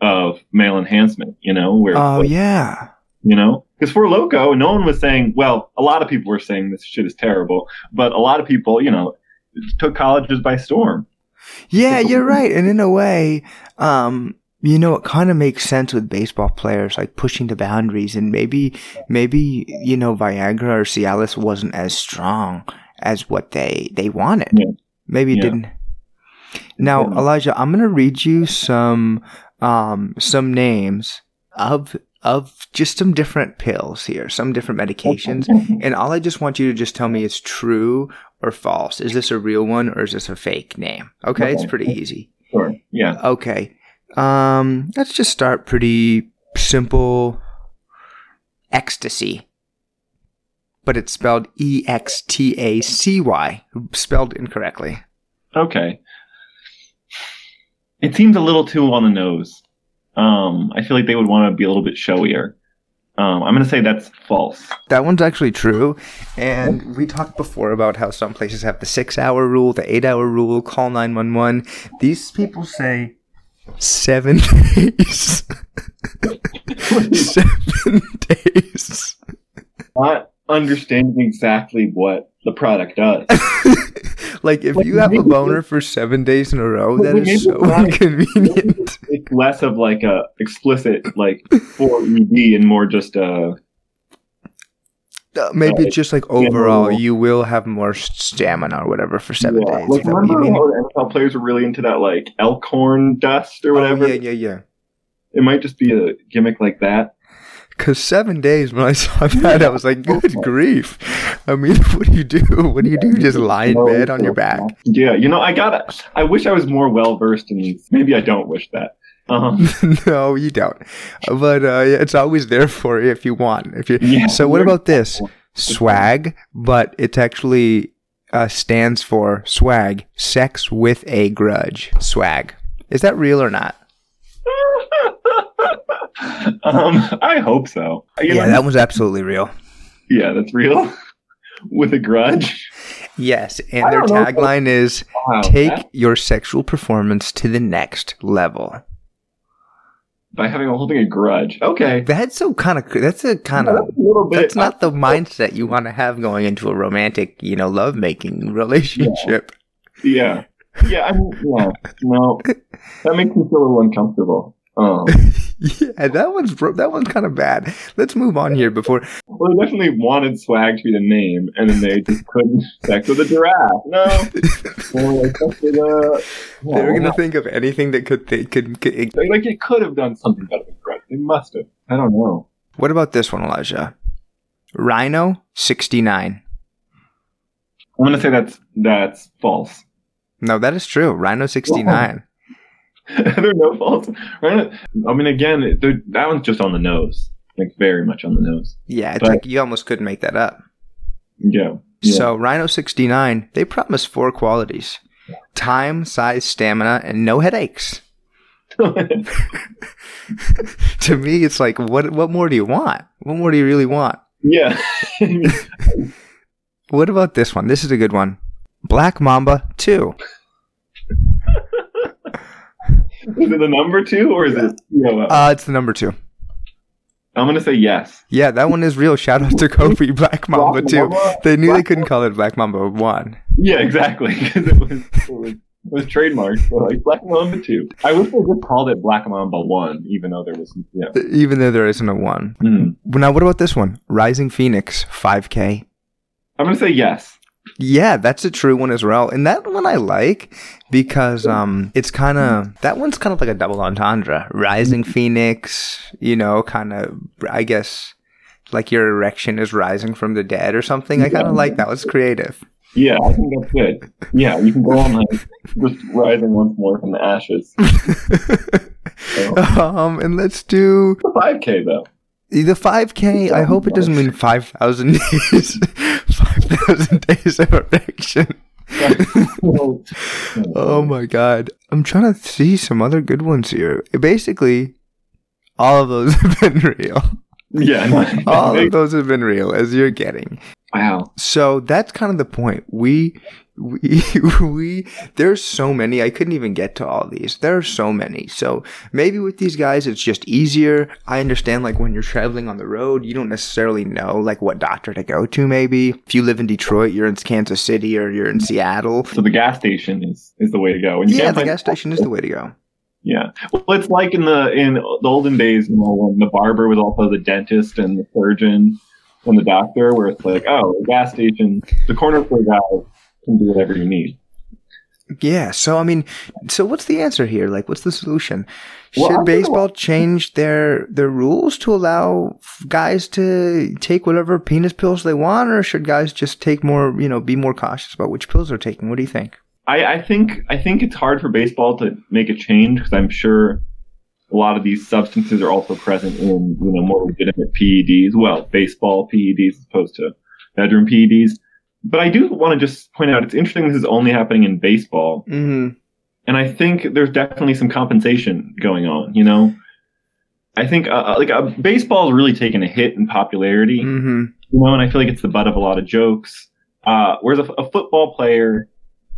of male enhancement, you know, where Oh yeah. you know, because Four Loko, no one was saying. Well, a lot of people were saying this shit is terrible, but a lot of people, you know, took colleges by storm. Yeah, you're right. And in a way, um, you know, it kind of makes sense with baseball players like pushing the boundaries, and maybe, maybe you know, Viagra or Cialis wasn't as strong as what they they wanted. Yeah. Maybe it Yeah. didn't. Now, Yeah. Elijah, I'm gonna read you some um some names of of just some different pills here, some different medications. And all I just want you to just tell me is true or false. Is this a real one or is this a fake name? Okay, it's pretty easy. Sure. Yeah. Okay. Um, let's just start pretty simple. Ecstasy. But it's spelled E X T A C Y, spelled incorrectly. Okay. It seems a little too on the nose. Um, I feel like they would want to be a little bit showier. Um, I'm going to say that's false. That one's actually true. And we talked before about how some places have the six hour rule, the eight hour rule, call 911. These people say seven (laughs) days. (laughs) seven days. Not understanding exactly what the product does. (laughs) like, if Like, you have a boner for seven days in a row, that is so why- (laughs) inconvenient. it's less of like a explicit like for ED and more just a. Uh, Maybe it's just like overall, you will have more stamina or whatever for seven yeah. days. Like remember how NFL players were really into that like elkhorn dust or whatever? Oh, yeah, yeah, yeah. It might just be a gimmick like that. Because seven days when I saw that, I was like, good (laughs) grief. I mean, (laughs) what do you do? What do you do? Just lie in bed on your back? Yeah, you know, I got. I wish I was more well versed in these. Maybe I don't wish that. Um, (laughs) no, you don't. But uh, yeah, it's always there for you if you want. If you. Yeah. so what about this swag? But it actually uh, stands for swag, sex with a grudge. Swag. Is that real or not? Um, I hope so. You yeah, know, that was absolutely real. yeah, that's real. (laughs) With a grudge. Yes, and their know tagline is Wow. "Take that- your sexual performance to the next level." by having a holding a grudge. Okay. That's so kind of. That's a kind Yeah, of. that's a little bit. That's not the mindset you want to have going into a romantic, you know, love making relationship. Yeah. Yeah. I mean, yeah. No, that makes me feel a little uncomfortable. Um, (laughs) yeah, that one's bro- that one's kind of bad. Let's move on here before. well, they definitely wanted swag to be the name, and then they just couldn't sex with a giraffe. No, or like sex with. They were gonna think of anything that could they could, could. like, like it could have done something better than correct. They must have. I don't know. What about this one, Elijah? Rhino sixty nine. I'm gonna say that's that's false. No, that is true. Rhino sixty nine. (laughs) are no faults. Right? I mean, again, that one's just on the nose, like very much on the nose. Yeah, it's But- like you almost couldn't make that up. Yeah. yeah. So Rhino 69, they promise four qualities. Time, size, stamina, and no headaches. (laughs) to me, it's like, what what more do you want? What more do you really want? yeah. (laughs) What about this one? This is a good one. Black Mamba 2. Is it the number two or is it? You know, Uh, it's the number two. I'm gonna say yes. Yeah, that one is real. Shout out to (laughs) Kobe Black Mamba Black 2. Mamba- They knew they couldn't call it Black Mamba 1. Yeah, exactly. Because it was, it was it was trademarked. So like Black Mamba two. I wish they just called it Black Mamba one, even though there was yeah. Even though there isn't a 1. Mm. Now, what about this one? Rising Phoenix 5K. I'm gonna say yes. Yeah, that's a true one as well. And that one I like because um it's kind of that one's kind of like a double entendre. Rising Phoenix, you know, kind of I guess like your erection is rising from the dead or something. I kind of like that. Was creative. Yeah, I think that's good. Yeah, you can go on like just rising once more from the ashes. (laughs) um and let's do The 5K though. the 5k. I hope it doesn't mean 5000 days. 5000 days of erection. Oh my god. I'm trying to see some other good ones here. Basically, all of those (laughs) have been real. Yeah. no, All of those have been real, as you're getting. wow. So that's kind of the point. We, we, (laughs) we, there's so many. I couldn't even get to all these. There are so many. So maybe with these guys, it's just easier. I understand, like, when you're traveling on the road, you don't necessarily know, like, what doctor to go to, maybe. If you live in Detroit, you're in Kansas City, or you're in Seattle. So the gas station is, is the way to go. And Yeah, the gas station is the way to go. Yeah. Well, it's like in the in the olden days, you know, when the barber was also the dentist and the surgeon and the doctor, where it's like, oh, the gas station, the corner store guy can do whatever you need. Yeah. So I mean, so what's the answer here? Like, what's the solution? Should gonna- baseball change their their rules to allow guys to take whatever penis pills they want, or should guys just take more? You know, be more cautious about which pills they're taking. What do you think? I, I think I think it's hard for baseball to make a change because I'm sure a lot of these substances are also present in you know more legitimate PEDs. Well, baseball PEDs as opposed to bedroom PEDs. But I do want to just point out it's interesting this is only happening in baseball. Mm-hmm. and I think there's definitely some compensation going on. You know, I think uh, uh, like uh, baseball has really taken a hit in popularity. Mm-hmm. You know, and I feel like it's the butt of a lot of jokes. Uh, whereas a, a football player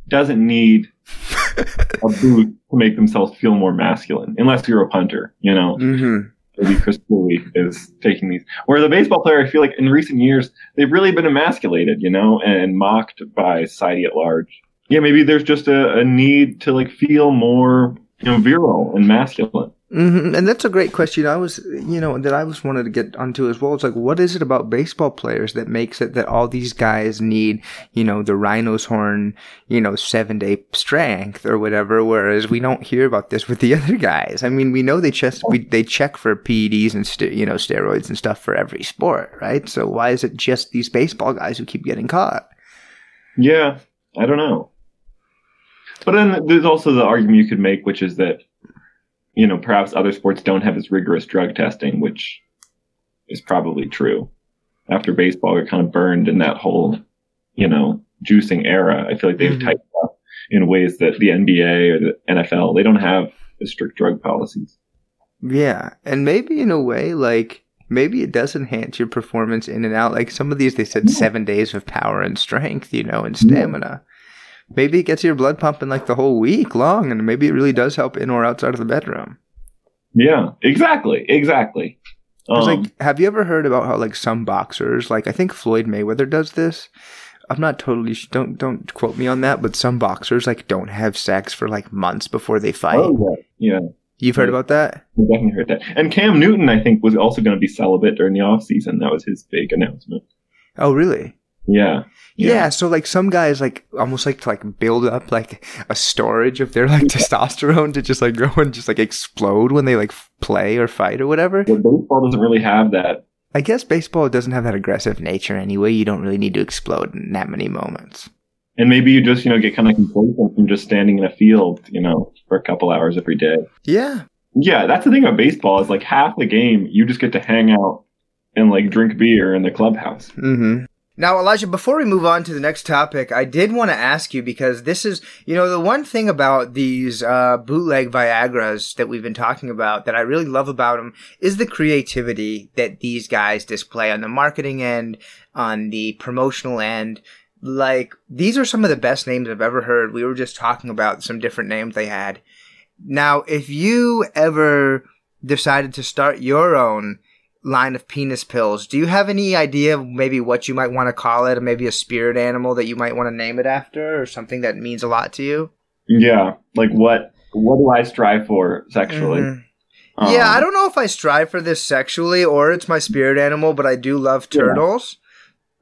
doesn't need (laughs) a boot to make themselves feel more masculine, unless you're a punter. You know, Mm-hmm. Maybe Chris Cooley is taking these. Whereas a baseball player, I feel like in recent years they've really been emasculated, you know, and mocked by society at large. Yeah, maybe there's just a, a need to like feel more, you know, virile and masculine. Mm-hmm. And that's a great question. I was, you know, that I was wanted to get onto as well. It's like, what is it about baseball players that makes it that all these guys need, you know, the rhino's horn, you know, seven day strength or whatever, whereas we don't hear about this with the (laughs) other guys. I mean, we know they just we they check for PEDs and st- you know steroids and stuff for every sport, right? So why is it just these baseball guys who keep getting caught? Yeah, I don't know. But then there's also the argument you could make, which is that, you know, perhaps other sports don't have as rigorous drug testing, which is probably true. After baseball, we're kind of burned in that whole, you know, juicing era. I feel like they've Mhm. tightened up in ways that the NBA or the NFL, they don't have the strict drug policies. Yeah, and maybe in a way, like maybe it does enhance your performance in and out. Like some of these, they said Yeah. seven days of power and strength, you know, and stamina. Maybe it gets your blood pumping like the whole week long, and maybe it really does help in or outside of the bedroom. Yeah, exactly, exactly. Um, like, have you ever heard about how like some boxers, like I think Floyd Mayweather does this. I'm not totally don't don't quote me on that, but some boxers like don't have sex for like months before they fight. oh, yeah, yeah. You've heard about that? I definitely heard that. And Cam Newton, I think, was also going to be celibate during the off season. That was his big announcement. Oh, really? Yeah. Yeah. so like some guys like almost like to like build up like a storage of their like (laughs) testosterone to just like go and just like explode when they like play or fight or whatever. But baseball doesn't really have that. I guess baseball doesn't have that aggressive nature anyway. You don't really need to explode in that many moments. And maybe you just, you know, get kind of complacent from just standing in a field, you know, for a couple hours every day. Yeah. Yeah, that's the thing about baseball is like half the game you just get to hang out and like drink beer in the clubhouse. Mm-hmm. Now, Elijah, before we move on to the next topic, I did want to ask you because this is, you know, the one thing about these uh, bootleg Viagra's that we've been talking about that I really love about them is the creativity that these guys display on the marketing end, on the promotional end. Like, these are some of the best names I've ever heard. We were just talking about some different names they had. Now, if you ever decided to start your own line of penis pills, do you have any idea maybe what you might want to call it, or maybe a spirit animal that you might want to name it after, or something that means a lot to you? Yeah, like what what do I strive for sexually? Mhm. yeah, I don't know if I strive for this sexually or it's my spirit animal, but I do love Yeah. turtles.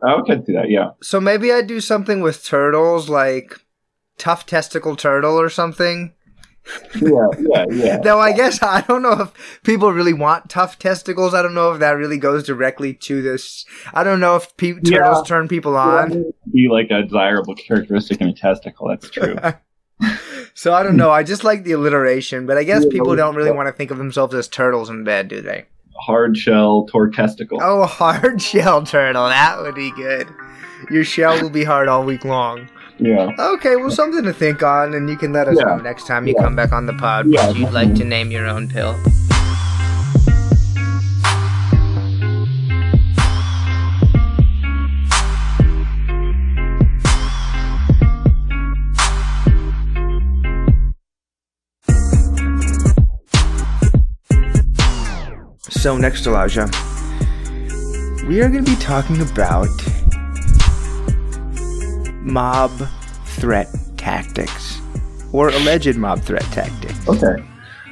I could do that. Yeah, So maybe I do something with turtles, like tough testicle turtle or something. Yeah, yeah, yeah. (laughs) Though I guess I don't know if people really want tough testicles. I don't know if that really goes directly to this. I don't know if pe- turtles Yeah. turn people on. would Be like a desirable characteristic in a testicle. That's true. (laughs) So I don't know. I just like the alliteration, but I guess Yeah, people don't really want to think of themselves as turtles in bed, do they? Hard shell toward testicle. Oh, (laughs) hard shell turtle. That would be good. Your shell will be hard all week long. Yeah. Okay, well, something to think on, and you can let us Yeah. know next time you Yeah. come back on the pod Yeah, what you'd like to name your own pill. So, next, Elijah, we are going to be talking about mob threat tactics or alleged mob threat tactics. Okay.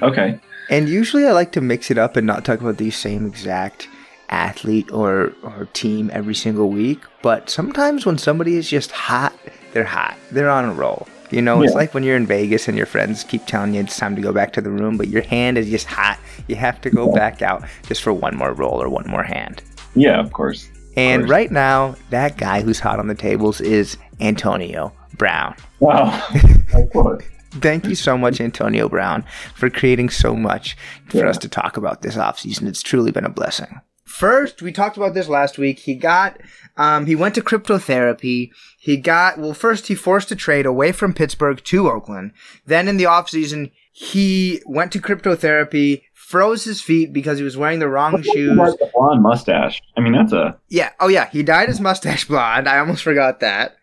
Okay. And usually I like to mix it up and not talk about the same exact athlete or, or team every single week. But sometimes when somebody is just hot, they're hot. They're on a roll. You know, it's like when you're in Vegas and your friends keep telling you it's time to go back to the room, but your hand is just hot. You have to go back out just for one more roll or one more hand. Yeah, of course. And right now, that guy who's hot on the tables is Antonio Brown. Wow. (laughs) of course. Thank you so much, Antonio Brown, for creating so much for Yeah. us to talk about this offseason. It's truly been a blessing. First, we talked about this last week. He got, um, he went to cryptotherapy. He got, well, first he forced a trade away from Pittsburgh to Oakland. Then in the offseason, he went to cryptotherapy, froze his feet because he was wearing the wrong shoes. The blonde mustache. I mean, that's a Yeah. Oh yeah. He dyed his mustache blonde. I almost forgot that.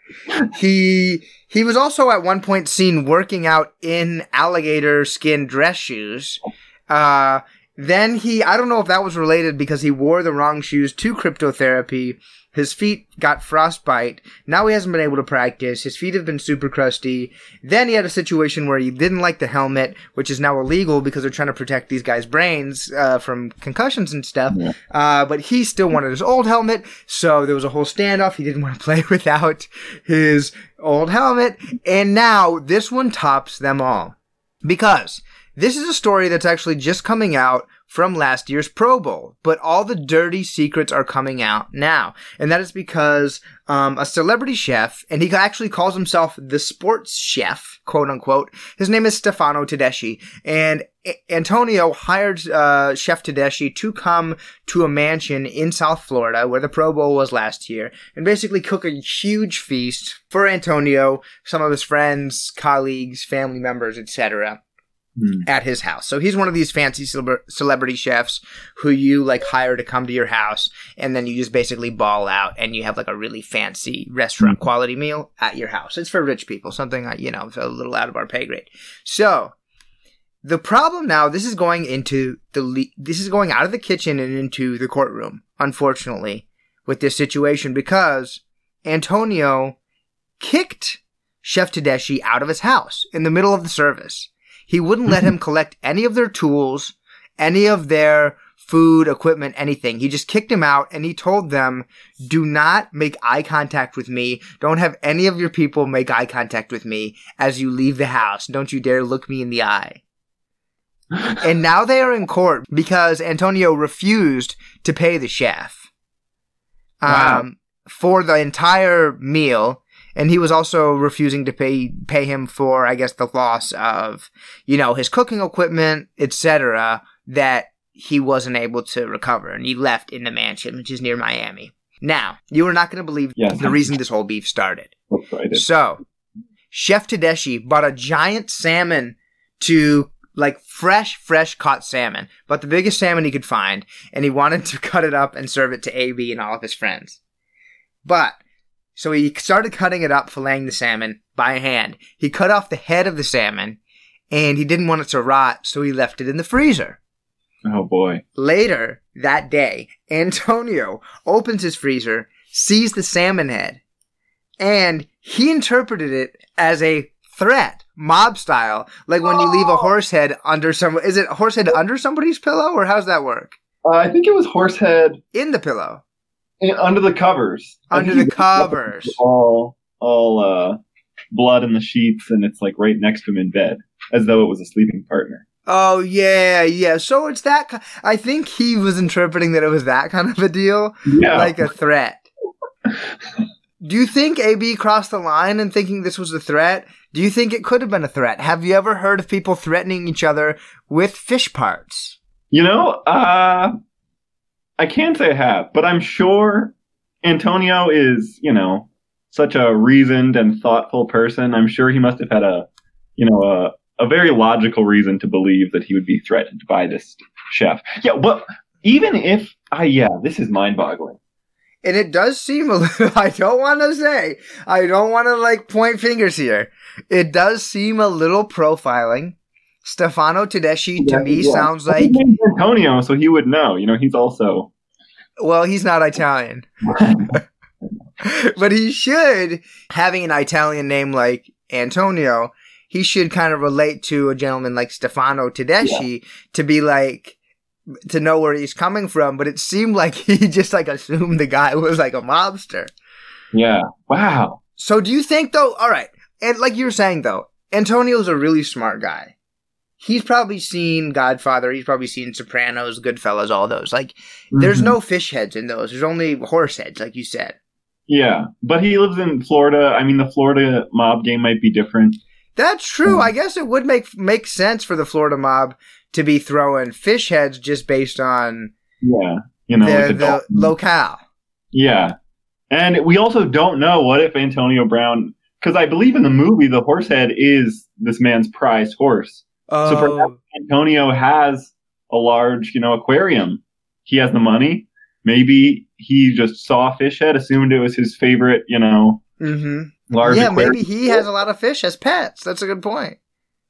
he he was also at one point seen working out in alligator skin dress shoes. Uh then he I don't know if that was related because he wore the wrong shoes to cryptotherapy. His feet got frostbite. Now he hasn't been able to practice. His feet have been super crusty. Then he had a situation where he didn't like the helmet, which is now illegal because they're trying to protect these guys' brains uh, from concussions and stuff. Yeah. Uh, but he still wanted his old helmet, so there was a whole standoff. He didn't want to (laughs) play without his old helmet. And now this one tops them all. Because this is a story that's actually just coming out from last year's Pro Bowl, but all the dirty secrets are coming out now. And that is because um, a celebrity chef, and he actually calls himself the sports chef, quote unquote. His name is Stefano Tedeschi. And Antonio hired uh, Chef Tedeschi to come to a mansion in South Florida where the Pro Bowl was last year and basically cook a huge feast for Antonio, some of his friends, colleagues, family members, etc hmm. at his house. So he's one of these fancy celebrity chefs who you like hire to come to your house and then you just basically ball out and you have like a really fancy restaurant quality meal at your house. It's for rich people, something you know, a little out of our pay grade. So the problem now, this is going into the, le- this is going out of the kitchen and into the courtroom, unfortunately, with this situation because Antonio kicked Chef Tedeschi out of his house in the middle of the service. He wouldn't let him (laughs) collect any of their tools, any of their food, equipment, anything. He just kicked him out and he told them, do not make eye contact with me. Don't have any of your people make eye contact with me as you leave the house. Don't you dare look me in the eye. (laughs) and now they are in court because Antonio refused to pay the chef Wow. um, for the entire meal. And he was also refusing to pay pay him for, I guess, the loss of, you know, his cooking equipment, etc. That he wasn't able to recover, and he left in the mansion, which is near Miami. Now, you are not going to believe Yes. the reason this whole beef started. That's what I did. So, Chef Tedeschi bought a giant salmon to like fresh, fresh caught salmon, but the biggest salmon he could find, and he wanted to (laughs) cut it up and serve it to AB and all of his friends. But so he started cutting it up, filleting the salmon by hand. He cut off the head of the salmon, and he didn't want it to rot, so he left it in the freezer. Oh boy. Later that day, Antonio opens his freezer, sees the salmon head, and he interpreted it as a threat, mob style. Like when you leave a horse head under some, is it a horse head under somebody's pillow, or how's that work? Uh, I think it was horse head In the pillow, in- under the covers. Under the covers. All all uh, blood in the sheets, and it's like right next to him in bed, as though it was a sleeping partner. Oh yeah, yeah. So it's that. I think he was interpreting that it was that kind of a deal. Yeah. like a threat. Do you think AB crossed the line in thinking this was a threat? Do you think it could have been a threat? Have you ever heard of people threatening each other with fish parts? You know, uh, I can't say I have, but I'm sure Antonio is, you know, such a reasoned and thoughtful person. I'm sure he must have had a, you know, a, a very logical reason to believe that he would be threatened by this chef. Yeah, but even if I, yeah, this is mind boggling. And it does seem a (laughs) little, I don't want to say, I don't want to like point fingers here. It does seem a little profiling. Stefano Tedeschi to me yeah. sounds like, Antonio, so he would know. You know, he's also, well, he's not Italian. (laughs) but he should, having an Italian name like Antonio, he should kind of relate to a gentleman like Stefano Tedeschi to be like, to know where he's coming from. But it seemed like (laughs) he just like assumed the guy was like a mobster. yeah. Wow. So do you think though, alright, and like you were saying though, Antonio's a really smart guy. He's probably seen Godfather, he's probably seen Sopranos, Goodfellas, all those. Like, there's Mhm. no fish heads in those. There's only horse heads, like you said. Yeah, but he lives in Florida. I mean, the Florida mob game might be different. That's true. Hmm. I guess it would make make sense for the Florida mob to be throwing fish heads just based on Yeah, you know, the, like the locale. yeah, and we also don't know what if Antonio Brown, because I believe in the movie the horse head is this man's prized horse. So perhaps Antonio has a large, you know, aquarium. He has the money. Maybe he just saw a fish head, assumed it was his favorite, you know, mm-hmm. large Yeah, aquarium. maybe he has a lot of fish as pets. That's a good point.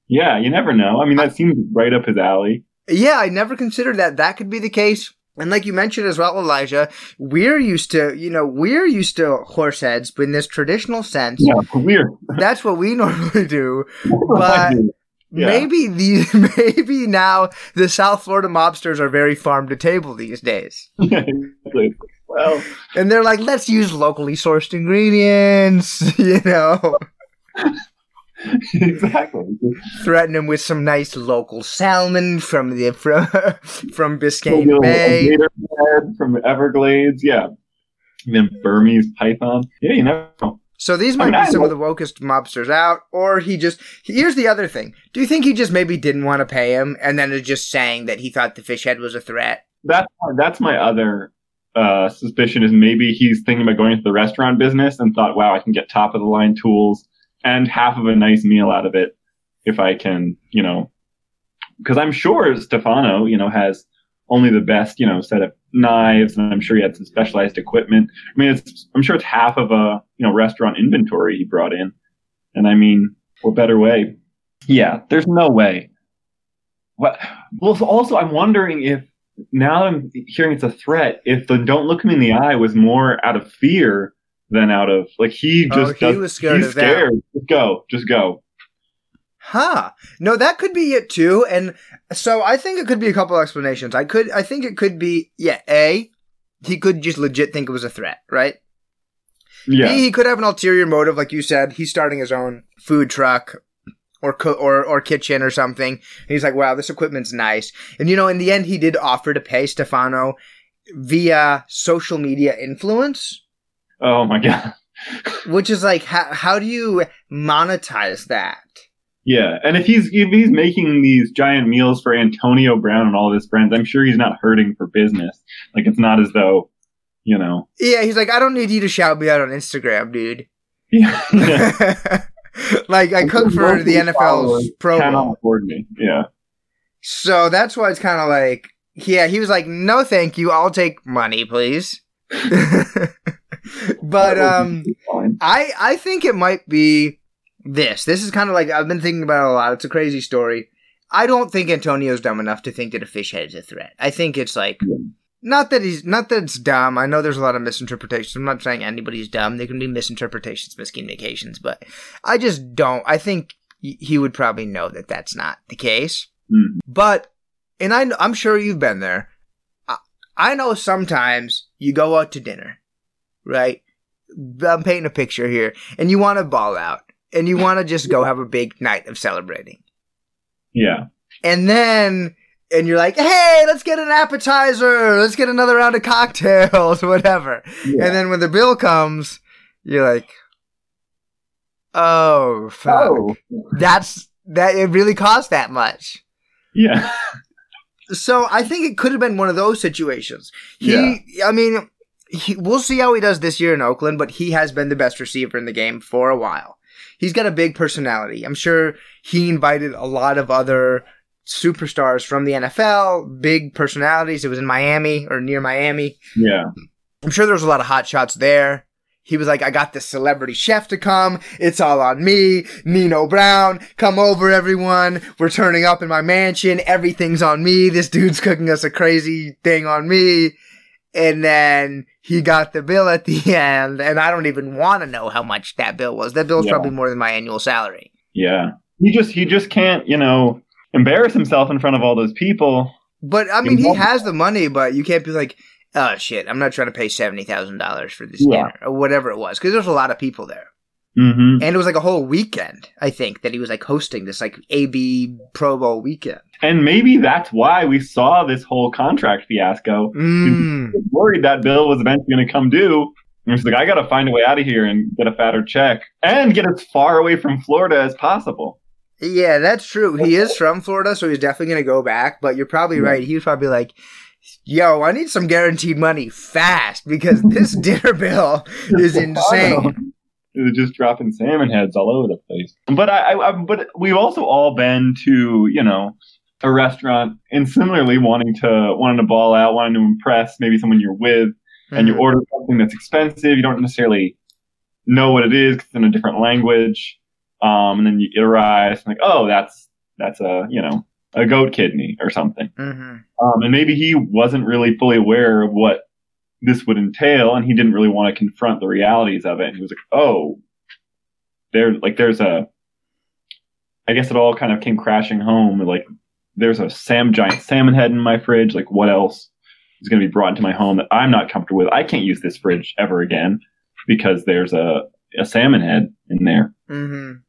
Yeah, you never know. I mean, that seems right up his alley. Yeah, I never considered that. That could be the case. And like you mentioned as well, Elijah, we're used to, you know, we're used to horse heads, but in this traditional sense, Yeah, weird. that's what we (laughs) normally do. But Yeah. maybe the (laughs) maybe now the South Florida mobsters are very farm to table these days. (laughs) Well, And they're like, let's use locally sourced ingredients, (laughs) you know, exactly. threaten them with some nice local salmon from the from, from Biscayne Bay. a gator head from the Everglades. Yeah. Even Burmese python. Yeah, you know. So these I might mean, be some of the wokest mobsters out, or he just. Here's the other thing. Do you think he just maybe didn't want to pay him, and then is just saying that he thought the fish head was a threat? That's that's my other uh, suspicion is maybe he's thinking about going into the restaurant business and thought, wow, I can get top of the line tools and half of a nice meal out of it if I can, you know, because I'm sure Stefano, you know, has only the best, you know, set of knives, and I'm sure he had some specialized equipment. I mean, it's I'm sure it's half of a you know restaurant inventory he brought in, and I mean, what better way? Yeah, there's no way. What? Well, also I'm wondering if now that I'm hearing it's a threat, if the "Don't look me in the eye" was more out of fear than out of like he Oh, just he does- was scared he's of that. scared. Just go, just go. Huh. No, that could be it too. And so I think it could be a couple explanations. I could, I think it could be, yeah, A, he could just legit think it was a threat, right? Yeah. B, he could have an ulterior motive, like you said. He's starting his own food truck or co- or or kitchen or something. And he's like, "Wow, this equipment's nice." And you know, in the end, he did offer to pay Stefano via social media influence, Oh my (laughs) god. which is like, how how do you monetize that? Yeah, and if he's if he's making these giant meals for Antonio Brown and all of his friends, I'm sure he's not hurting for business. Like it's not as though, you know. Yeah, he's like, "I don't need you to shout me out on Instagram, dude." Yeah. (laughs) like I cook for the NFL's Pro Cannot afford me. Yeah. So that's why it's kind of like, yeah, he was like, no, thank you. I'll take money, please. (laughs) but um, I I think it might be this. This is kind of like I've been thinking about it a lot. It's a crazy story. I don't think Antonio's dumb enough to think that a fish head is a threat. I think it's like not that he's not that it's dumb. I know there's a lot of misinterpretations. I'm not saying anybody's dumb. There can be misinterpretations, miscommunications, but I just don't. I think he would probably know that that's not the case. Mhm. But, and I I'm sure you've been there. I, I know sometimes you go out to dinner, right? I'm painting a picture here, and you want to ball out, and you want to just go have a big night of celebrating. Yeah. And then, and you're like, hey, let's get an appetizer, let's get another round of cocktails, (laughs) whatever. Yeah. And then when the bill comes, you're like, oh, fuck. Oh. That's, that, it really cost that much. Yeah. So I think it could have been one of those situations. He, Yeah. I mean, he, we'll see how he does this year in Oakland, but he has been the best receiver in the game for a while. He's got a big personality. I'm sure he invited a lot of other superstars from the NFL, big personalities. It was in Miami or near Miami. Yeah. I'm sure there was a lot of hot shots there. He was like, I got this celebrity chef to come. It's all on me. Nino Brown, come over everyone. We're turning up in my mansion. Everything's on me. This dude's cooking us a crazy thing on me. And then he got the bill at the (laughs) end. And I don't even want to know how much that bill was. That bill's Yeah. probably more than my annual salary. Yeah. He just he just can't, you know, embarrass himself in front of all those people. But I mean, he has the money, but you can't be like, oh shit, I'm not trying to pay $70,000 for this Yeah. dinner or whatever it was. Cause there's a lot of people there. Mm-hmm. And it was like a whole weekend, I think, that he was like hosting this like AB Pro Bowl weekend. And maybe that's why we saw this whole contract fiasco. Mm. Was worried that bill was eventually going to come due. And he's like, I got to find a way out of here and get a fatter check and get as far away from Florida as possible. Yeah, that's true. He is from Florida, so he's definitely going to go back. But you're probably right. He was probably like, yo, I need some guaranteed money fast because this (laughs) dinner bill is insane. It was just dropping salmon heads all over the place. But I, I, I but we've also all been to you know a restaurant and similarly wanting to wanting to ball out, wanting to impress maybe someone you're with, and you Mhm. order something that's expensive. You don't necessarily know what it is 'cause it's in a different language, um, and then you, it arrives and like, oh, that's that's a you know a goat kidney or something. Mhm. Um, and maybe he wasn't really fully aware of what this would entail, and he didn't really want to confront the realities of it. And he was like, "Oh, there, like, there's a I guess it all kind of came crashing home. Like, there's a sam giant salmon head in my fridge. Like, what else is going to be brought into my home that I'm not comfortable with? I can't use this fridge ever again because there's a a salmon head in there. Mhm.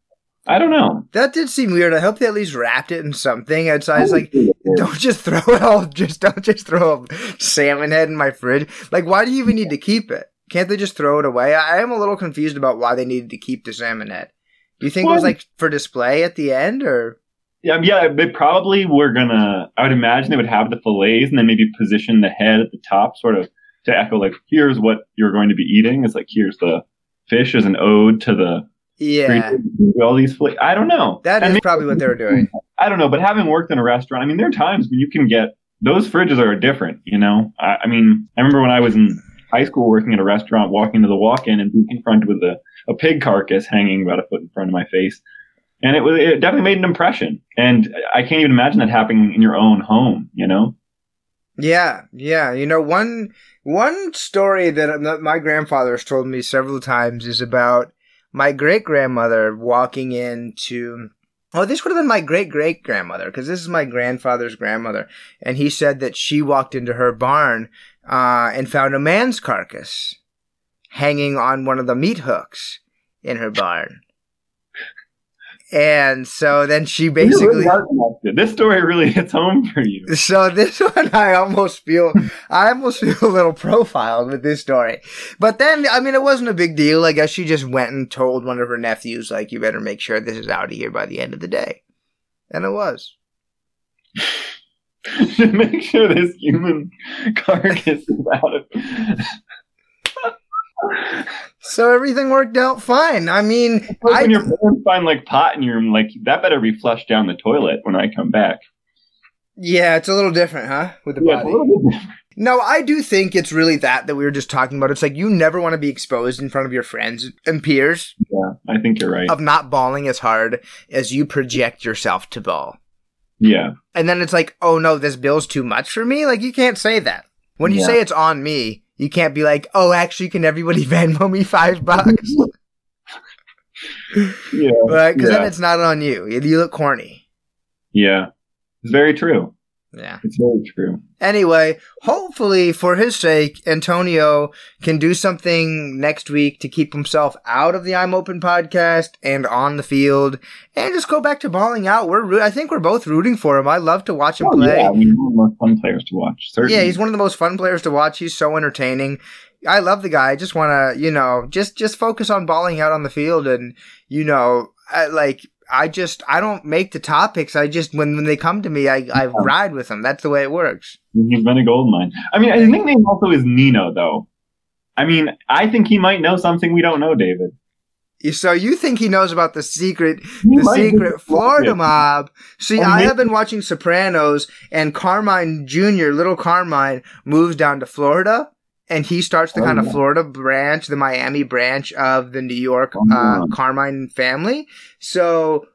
I don't know. That did seem weird. I hope they at least wrapped it in something. It's, I was like, don't just throw it all. Just don't just throw a salmon head in my fridge. Like, why do you even need to keep it? Can't they just throw it away? I I am a little confused about why they needed to keep the salmon head. Do you think it was like for display at the end, or Yeah, yeah, they probably were gonna. I would imagine they would have the fillets and then maybe position the head at the top, sort of to echo like, "Here's what you're going to be eating." It's like, "Here's the fish as an ode to the yeah, all these fillets." I don't know. that is maybe- probably what they were doing. I don't know, but having worked in a restaurant, I mean, there are times when you can get those fridges are different. You know, I, I mean, I remember when I was in high school working at a restaurant, walking to the walk-in and being confronted with a, a pig carcass hanging about a foot in front of my face, and it was it definitely made an impression. And I can't even imagine that happening in your own home. You know? Yeah, yeah. You know, one one story that that my grandfather has told me several times is about my great grandmother walking into Oh, this would have been my great great grandmother because this is my grandfather's grandmother, and he said that she walked into her barn uh, and found a man's carcass hanging on one of the meat hooks in her barn. And so then she basically. Really this story really hits home for you. So this (laughs) one, I almost feel, I almost (laughs) feel a little profiled with this story. But then, I mean, it wasn't a big deal. I guess she just went and told one of her nephews, like, you better make sure this is out of here by the end of the day. And it was. (laughs) make sure this human carcass is out of so everything worked out fine. I mean, when I, your parents find like pot in your room, like that better be flushed down the toilet when I come back. Yeah, it's a little different, huh? With the yeah, body. No, I do think it's really that that we were just talking about. It's like you never want to be exposed in front of your friends and peers. Yeah, I think you're right. Of not balling as hard as you project yourself to ball. Yeah. And then it's like, oh no, this bill's too much for me. Like you can't say that. When you yeah. say it's on me, you can't be like, oh, actually, can everybody (laughs) Venmo me five bucks? (laughs) yeah. Right? Because yeah. then it's not on you. You look corny. Yeah. It's very true. Yeah. It's very true. Anyway, hopefully for his sake, Antonio can do something next week to keep himself out of the I'm Open podcast and on the field and just go back to balling out. We're I think we're both rooting for him. I love to watch him oh, play. Yeah, he's one of the most fun players to watch. Certainly. Yeah, he's one of the most fun players to watch. He's so entertaining. I love the guy. I just want to, you know, just just focus on balling out on the field and you know, I, like I just I don't make the topics. I just when, when they come to me, I, I ride with them. That's the way it works. He's been a gold mine. I mean, his nickname also is Nino, though. I mean, I think he might know something we don't know, David. So you think he knows about the secret, he the secret Florida mob? See, I have been watching Sopranos, and Carmine Jr., little Carmine, moves down to Florida, and he starts the oh, kind of Florida branch, the Miami branch of the New York oh, uh, Carmine family. So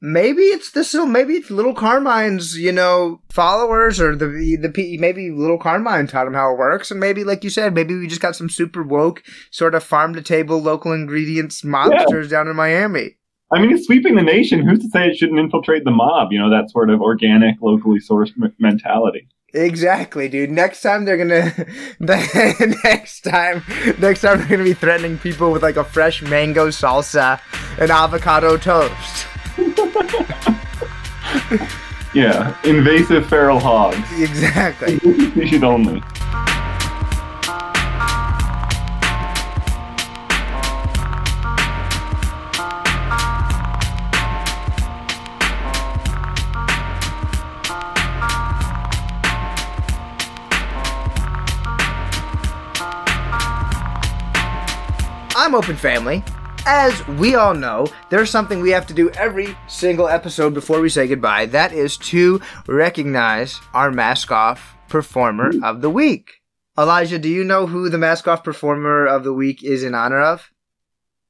maybe it's this. So maybe it's little Carmine's, you know, followers or the the maybe little Carmine taught him how it works, and maybe like you said, maybe we just got some super woke sort of farm to table local ingredients monsters yeah. down in Miami. I mean, it's sweeping the nation. Who's to say it shouldn't infiltrate the mob? You know, that sort of organic, locally sourced m- mentality. Exactly, dude. Next time they're gonna, (laughs) next time, next time they're gonna be threatening people with like a fresh mango salsa and avocado toast. (laughs) yeah, invasive feral hogs. Exactly. (laughs) Species only. I'm Open Family. As we all know, there's something we have to do every single episode before we say goodbye. That is to recognize our mask off performer of the week. Elijah, do you know who the mask off performer of the week is in honor of?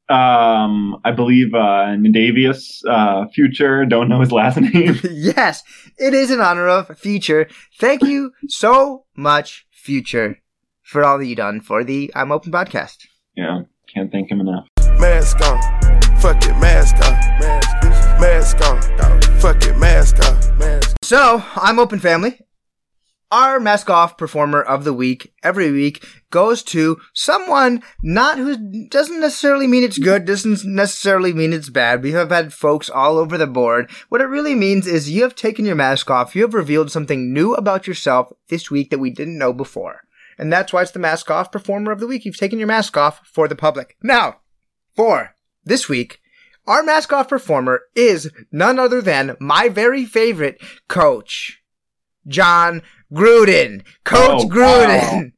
Um, I believe uh, Nadavius uh, Future. Don't know his last (laughs) name. (laughs) yes, it is in honor of Future. Thank you so much, Future, for all that you've done for the I'm Open podcast. Yeah. Can't thank him enough. Mask on. Fuck it, mask on. Mask on. Fuck it, mask on. So, I'm Open Family. Our mask off performer of the week every week goes to someone not who doesn't necessarily mean it's good, doesn't necessarily mean it's bad. We have had folks all over the board. What it really means is you have taken your mask off, you have revealed something new about yourself this week that we didn't know before and that's why it's the Mask Off Performer of the Week. You've taken your mask off for the public. Now, for this week, our mask off performer is none other than my very favorite coach, Jon Gruden. Coach oh, Gruden. Wow.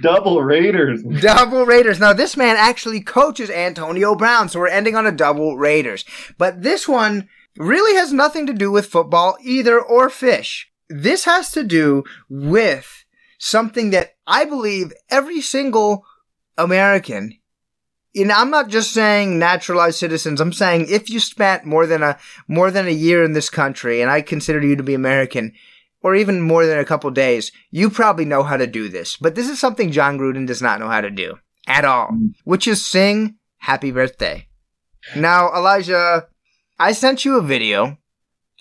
Double Raiders. (laughs) double Raiders. Now, this man actually coaches Antonio Brown, so we're ending on a double Raiders. But this one really has nothing to do with football either or fish. This has to do with something that I believe every single American, and I'm not just saying naturalized citizens, I'm saying if you spent more than a, more than a year in this country and I consider you to be American, or even more than a couple days, you probably know how to do this. But this is something Jon Gruden does not know how to do at all, mm. which is sing happy birthday. Now, Elijah, I sent you a video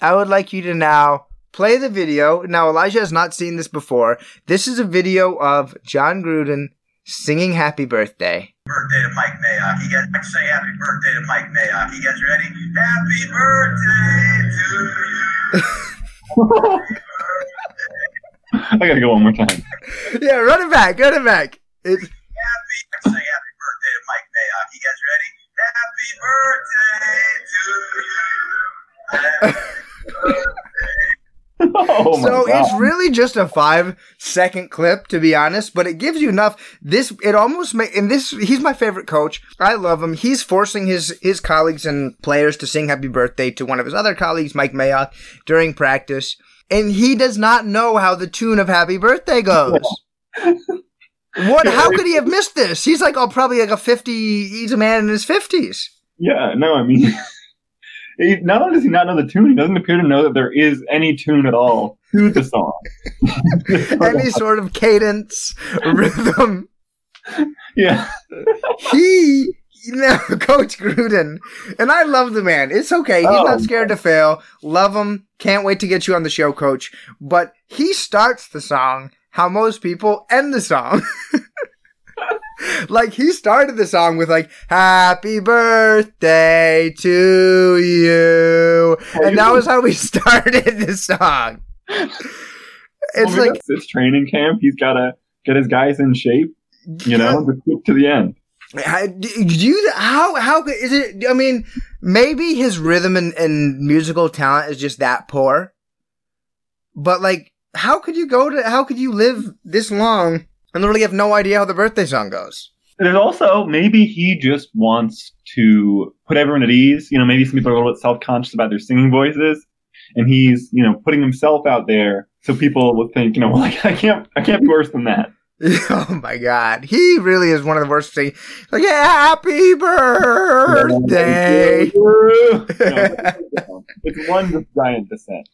I would like you to now play the video. Now, Elijah has not seen this before. This is a video of Jon Gruden singing Happy Birthday. birthday to Mike Mayock. You guys say happy birthday to Mike Mayock. You guys ready? Happy birthday to you. I gotta go one more time. Yeah, run it back, run it back. It's, Happy, say happy birthday to Mike Mayock. You guys ready? Happy birthday to you. (laughs) Happy birthday. Oh so God. it's really just a five second clip, to be honest, but it gives you enough. This, it almost make, and this, he's my favorite coach. I love him. He's forcing his, his colleagues and players to sing happy birthday to one of his other colleagues, Mike Mayock, during practice. And he does not know how the tune of happy birthday goes. (laughs) What? How could he have missed this? He's like, oh, probably like a fifty. He's a man in his fifties. Yeah, no, I mean, he, not only does he not know the tune, he doesn't appear to know that there is any tune at all to the song. (laughs) Any sort of cadence, rhythm. yeah, he you know, (laughs) Coach Gruden, and I love the man. It's okay. He's Oh. not scared to fail. Love him. Can't wait to get you on the show, Coach. But he starts the song how most people end the song. (laughs) (laughs) like he started the song with like "Happy Birthday to you," and that was how we (laughs) started the song. It's Well, like this training camp. He's got to get his guys in shape, you know, to to the end. I- do you how how could- is it? I mean, maybe his rhythm and, and musical talent is just that poor. But like, how could you go to? How could you live this long and literally have no idea how the birthday song goes? There's also maybe he just wants to put everyone at ease. You know, maybe some people are a little bit self conscious about their singing voices, and he's you know putting himself out there so people will think you know (laughs) well I can't I can't be worse than that. (laughs) oh my god, he really is one of the worst things. Like, happy (laughs) birthday. It's one giant descent.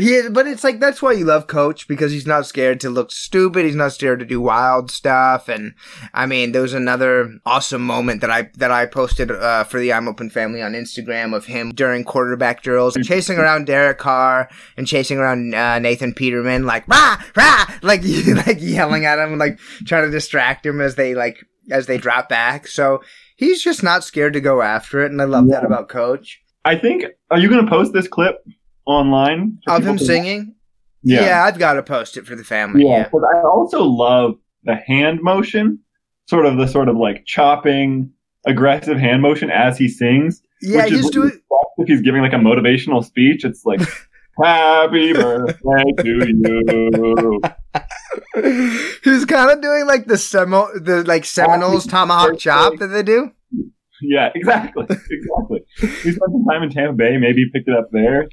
Yeah, but it's like that's why you love Coach because he's not scared to look stupid. He's not scared to do wild stuff. And I mean, there was another awesome moment that I that I posted uh, for the I'm Open family on Instagram of him during quarterback drills, chasing around Derek Carr and chasing around uh, Nathan Peterman, like rah rah, like (laughs) like yelling at him, and like trying to distract him as they like as they drop back. So he's just not scared to go after it, and I love that about Coach. I think. Are you going to post this clip online Of him singing, Yeah. yeah, I've got to post it for the family. Yeah, yeah. but I also love the hand motion, sort of the sort of like chopping, aggressive hand motion as he sings. Yeah, which is he's doing. if he's giving like a motivational speech. It's like, (laughs) "Happy birthday to you." (laughs) he's kind of doing like the Semo, the like Seminoles tomahawk chop that they do. Yeah, exactly, (laughs) exactly. He spent some time in Tampa Bay. Maybe he picked it up there.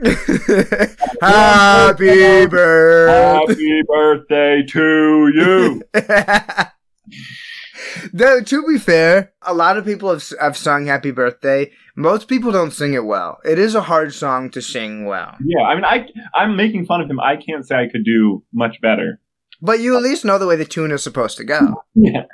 (laughs) Happy birthday. Happy birthday to you. (laughs) Though to be fair, a lot of people have have sung "Happy Birthday." Most people don't sing it well. It is a hard song to sing well, Yeah, I mean, I I'm making fun of him. I can't say I could do much better. but you at least know the way the tune is supposed to go. (laughs) Yeah,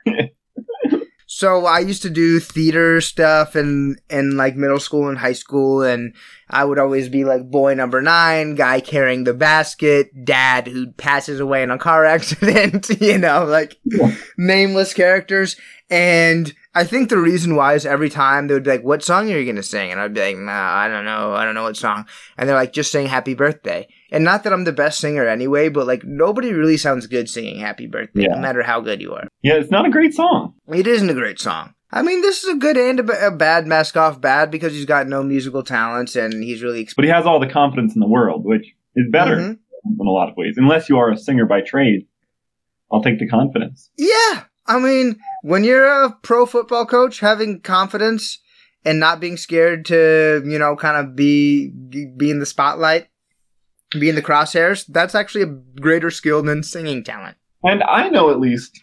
So I used to do theater stuff in in like middle school and high school, and I would always be like boy number nine, guy carrying the basket, dad who passes away in a car (laughs) accident, (laughs) you know, like Yeah. nameless characters. And I think the reason why is every time they would be like, "What song are you gonna sing?" And I'd be like, "Nah, I don't know, I don't know what song." And they're like, "Just sing Happy Birthday." And not that I'm the best singer anyway, but like nobody really sounds good singing Happy Birthday, Yeah. no matter how good you are. yeah. It's not a great song. It isn't a great song. I mean, this is a good and a, bad mask off bad because he's got no musical talents and he's really. Exp- but he has all the confidence in the world, which is better Mhm. in a lot of ways. Unless you are a singer by trade, I'll take the confidence. Yeah, I mean, when you're a pro football coach, having confidence and not being scared to, you know, kind of be be in the spotlight, be in the crosshairs, that's actually a greater skill than singing talent. And I know at least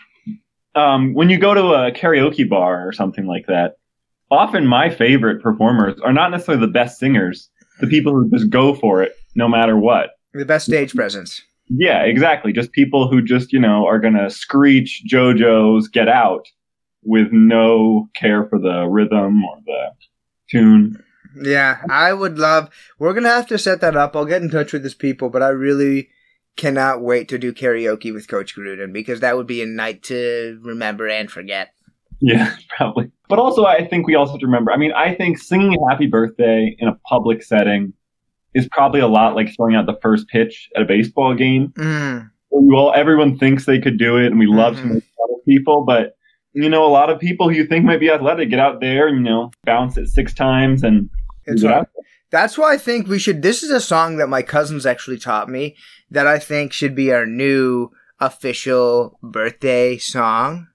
um, when you go to a karaoke bar or something like that, often my favorite performers are not necessarily the best singers, the people who just go for it no matter what. The best stage presence. Yeah, exactly. Just people who just, you know, are going to screech JoJo's Get Out with no care for the rhythm or the tune. Yeah, I would love. We're gonna have to set that up. I'll get in touch with these people, but I really cannot wait to do karaoke with Coach Gruden because that would be a night to remember and forget. Yeah, (laughs) probably. But also, I think we also have to remember. I mean, I think singing "Happy Birthday" in a public setting is probably a lot like throwing out the first pitch at a baseball game. Mm. Well, everyone thinks they could do it, and we love to Mhm. make fun of people, but you know, a lot of people who you think might be athletic get out there and you know bounce it six times and It's do hard. That's why I think we should. This is a song that my cousins actually taught me that I think should be our new official birthday song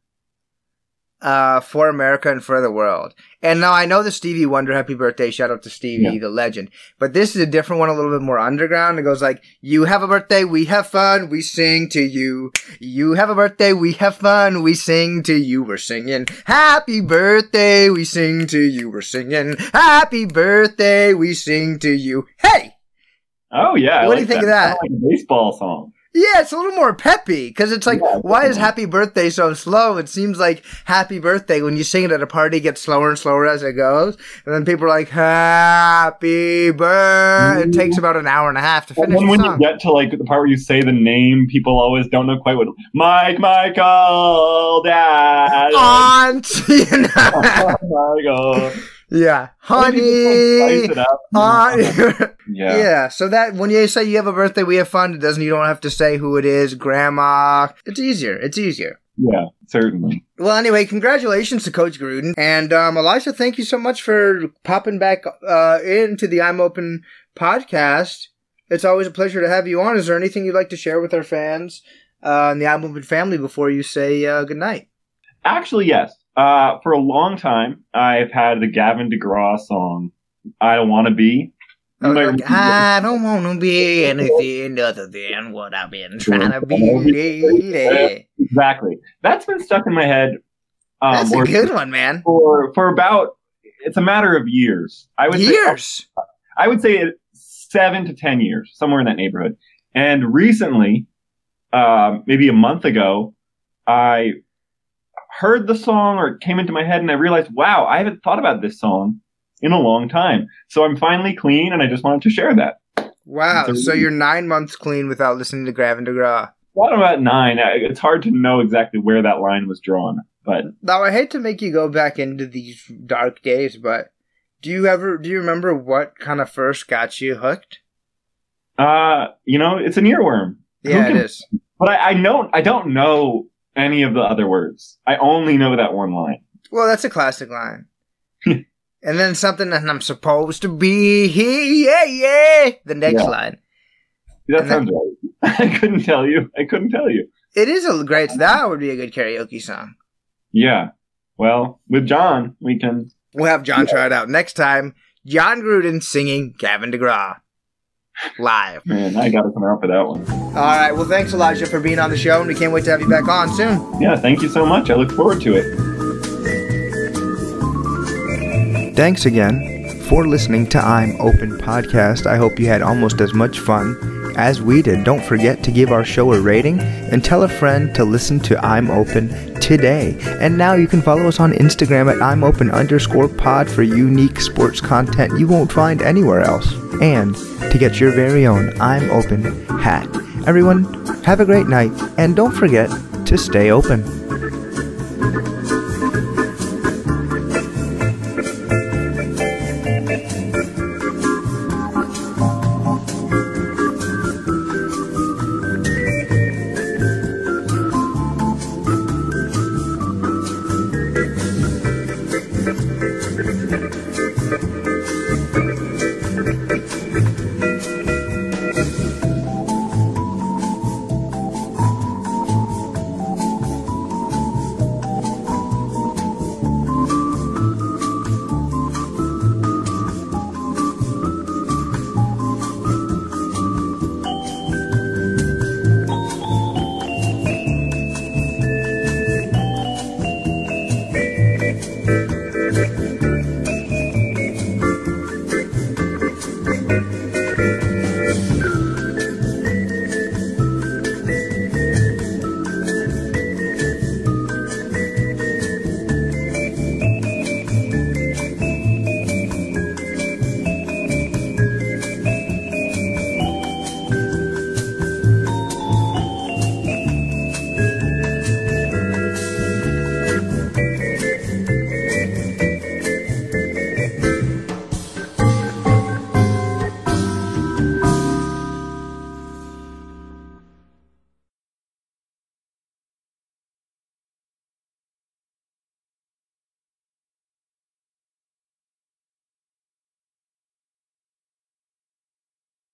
uh, for America and for the world. And now I know the Stevie Wonder Happy Birthday, shout out to Stevie, Yeah. the legend. But this is a different one, a little bit more underground. It goes like, You have a birthday, we have fun, we sing to you. You have a birthday, we have fun, we sing to you. We're singing Happy Birthday, we sing to you. We're singing Happy Birthday, we sing to you. Hey! Oh yeah, What do you think of that? Like a baseball song. Yeah, it's a little more peppy because it's like, Yeah, why is. Happy Birthday so slow? It seems like Happy Birthday when you sing it at a party gets slower and slower as it goes, and then people are like, Happy Birthday. It mm-hmm. takes about an hour and a half to finish And when you get to like the part where you say the name, people always don't know quite what Mike Michael Dad. Aunt, you know? Michael. Yeah, Maybe just, like, spice honey, it up. aunt. (laughs) (laughs) Yeah. Yeah, so that when you say you have a birthday, we have fun. It doesn't. You don't have to say who it is, grandma. It's easier. It's easier. Yeah, certainly. Well, anyway, congratulations to Coach Gruden and um, Elisha. Thank you so much for popping back uh, into the I'm Open podcast. It's always a pleasure to have you on. Is there anything you'd like to share with our fans uh, and the I'm Open family before you say uh, goodnight? Actually, yes. Uh, for a long time, I've had the Gavin DeGraw song, I Don't Want to Be. You I don't want to be anything other than what I've been trying to be. (laughs) Exactly. That's been stuck in my head. Um, That's a good one, man. For, for about, it's a matter of years. I would say Years. I would say seven to ten years, somewhere in that neighborhood. And recently, um, maybe a month ago, I heard the song or it came into my head and I realized, wow, I haven't thought about this song in a long time. So I'm finally clean and I just wanted to share that. Wow. So- So you're nine months clean without listening to Gavin DeGraw. What about nine. It's hard to know exactly where that line was drawn, but Now I hate to make you go back into these dark days, but do you ever do you remember what kind of first got you hooked? uh, you know, it's an earworm. Yeah, it can- is. But I, I don't I don't know any of the other words. I only know that one line. Well, that's a classic line. (laughs) and then something that I'm supposed to be here, yeah, yeah. The next Yeah. line. That And sounds right. (laughs) I couldn't tell you. I couldn't tell you. It is a great. That would be a good karaoke song. Yeah. Well, with Jon, we can. We'll have Jon try it out next time. Jon Gruden singing Gavin DeGraw live. Man, I got to come out for that one. All right. Well, thanks, Elijah, for being on the show, and we can't wait to have you back on soon. Yeah, thank you so much. I look forward to it. Thanks again for listening to I'm Open Podcast. I hope you had almost as much fun as we did. Don't forget to give our show a rating and tell a friend to listen to I'm Open today. And now you can follow us on Instagram at I'm Open underscore pod for unique sports content you won't find anywhere else. And to get your very own I'm Open hat. Everyone, have a great night and don't forget to stay open.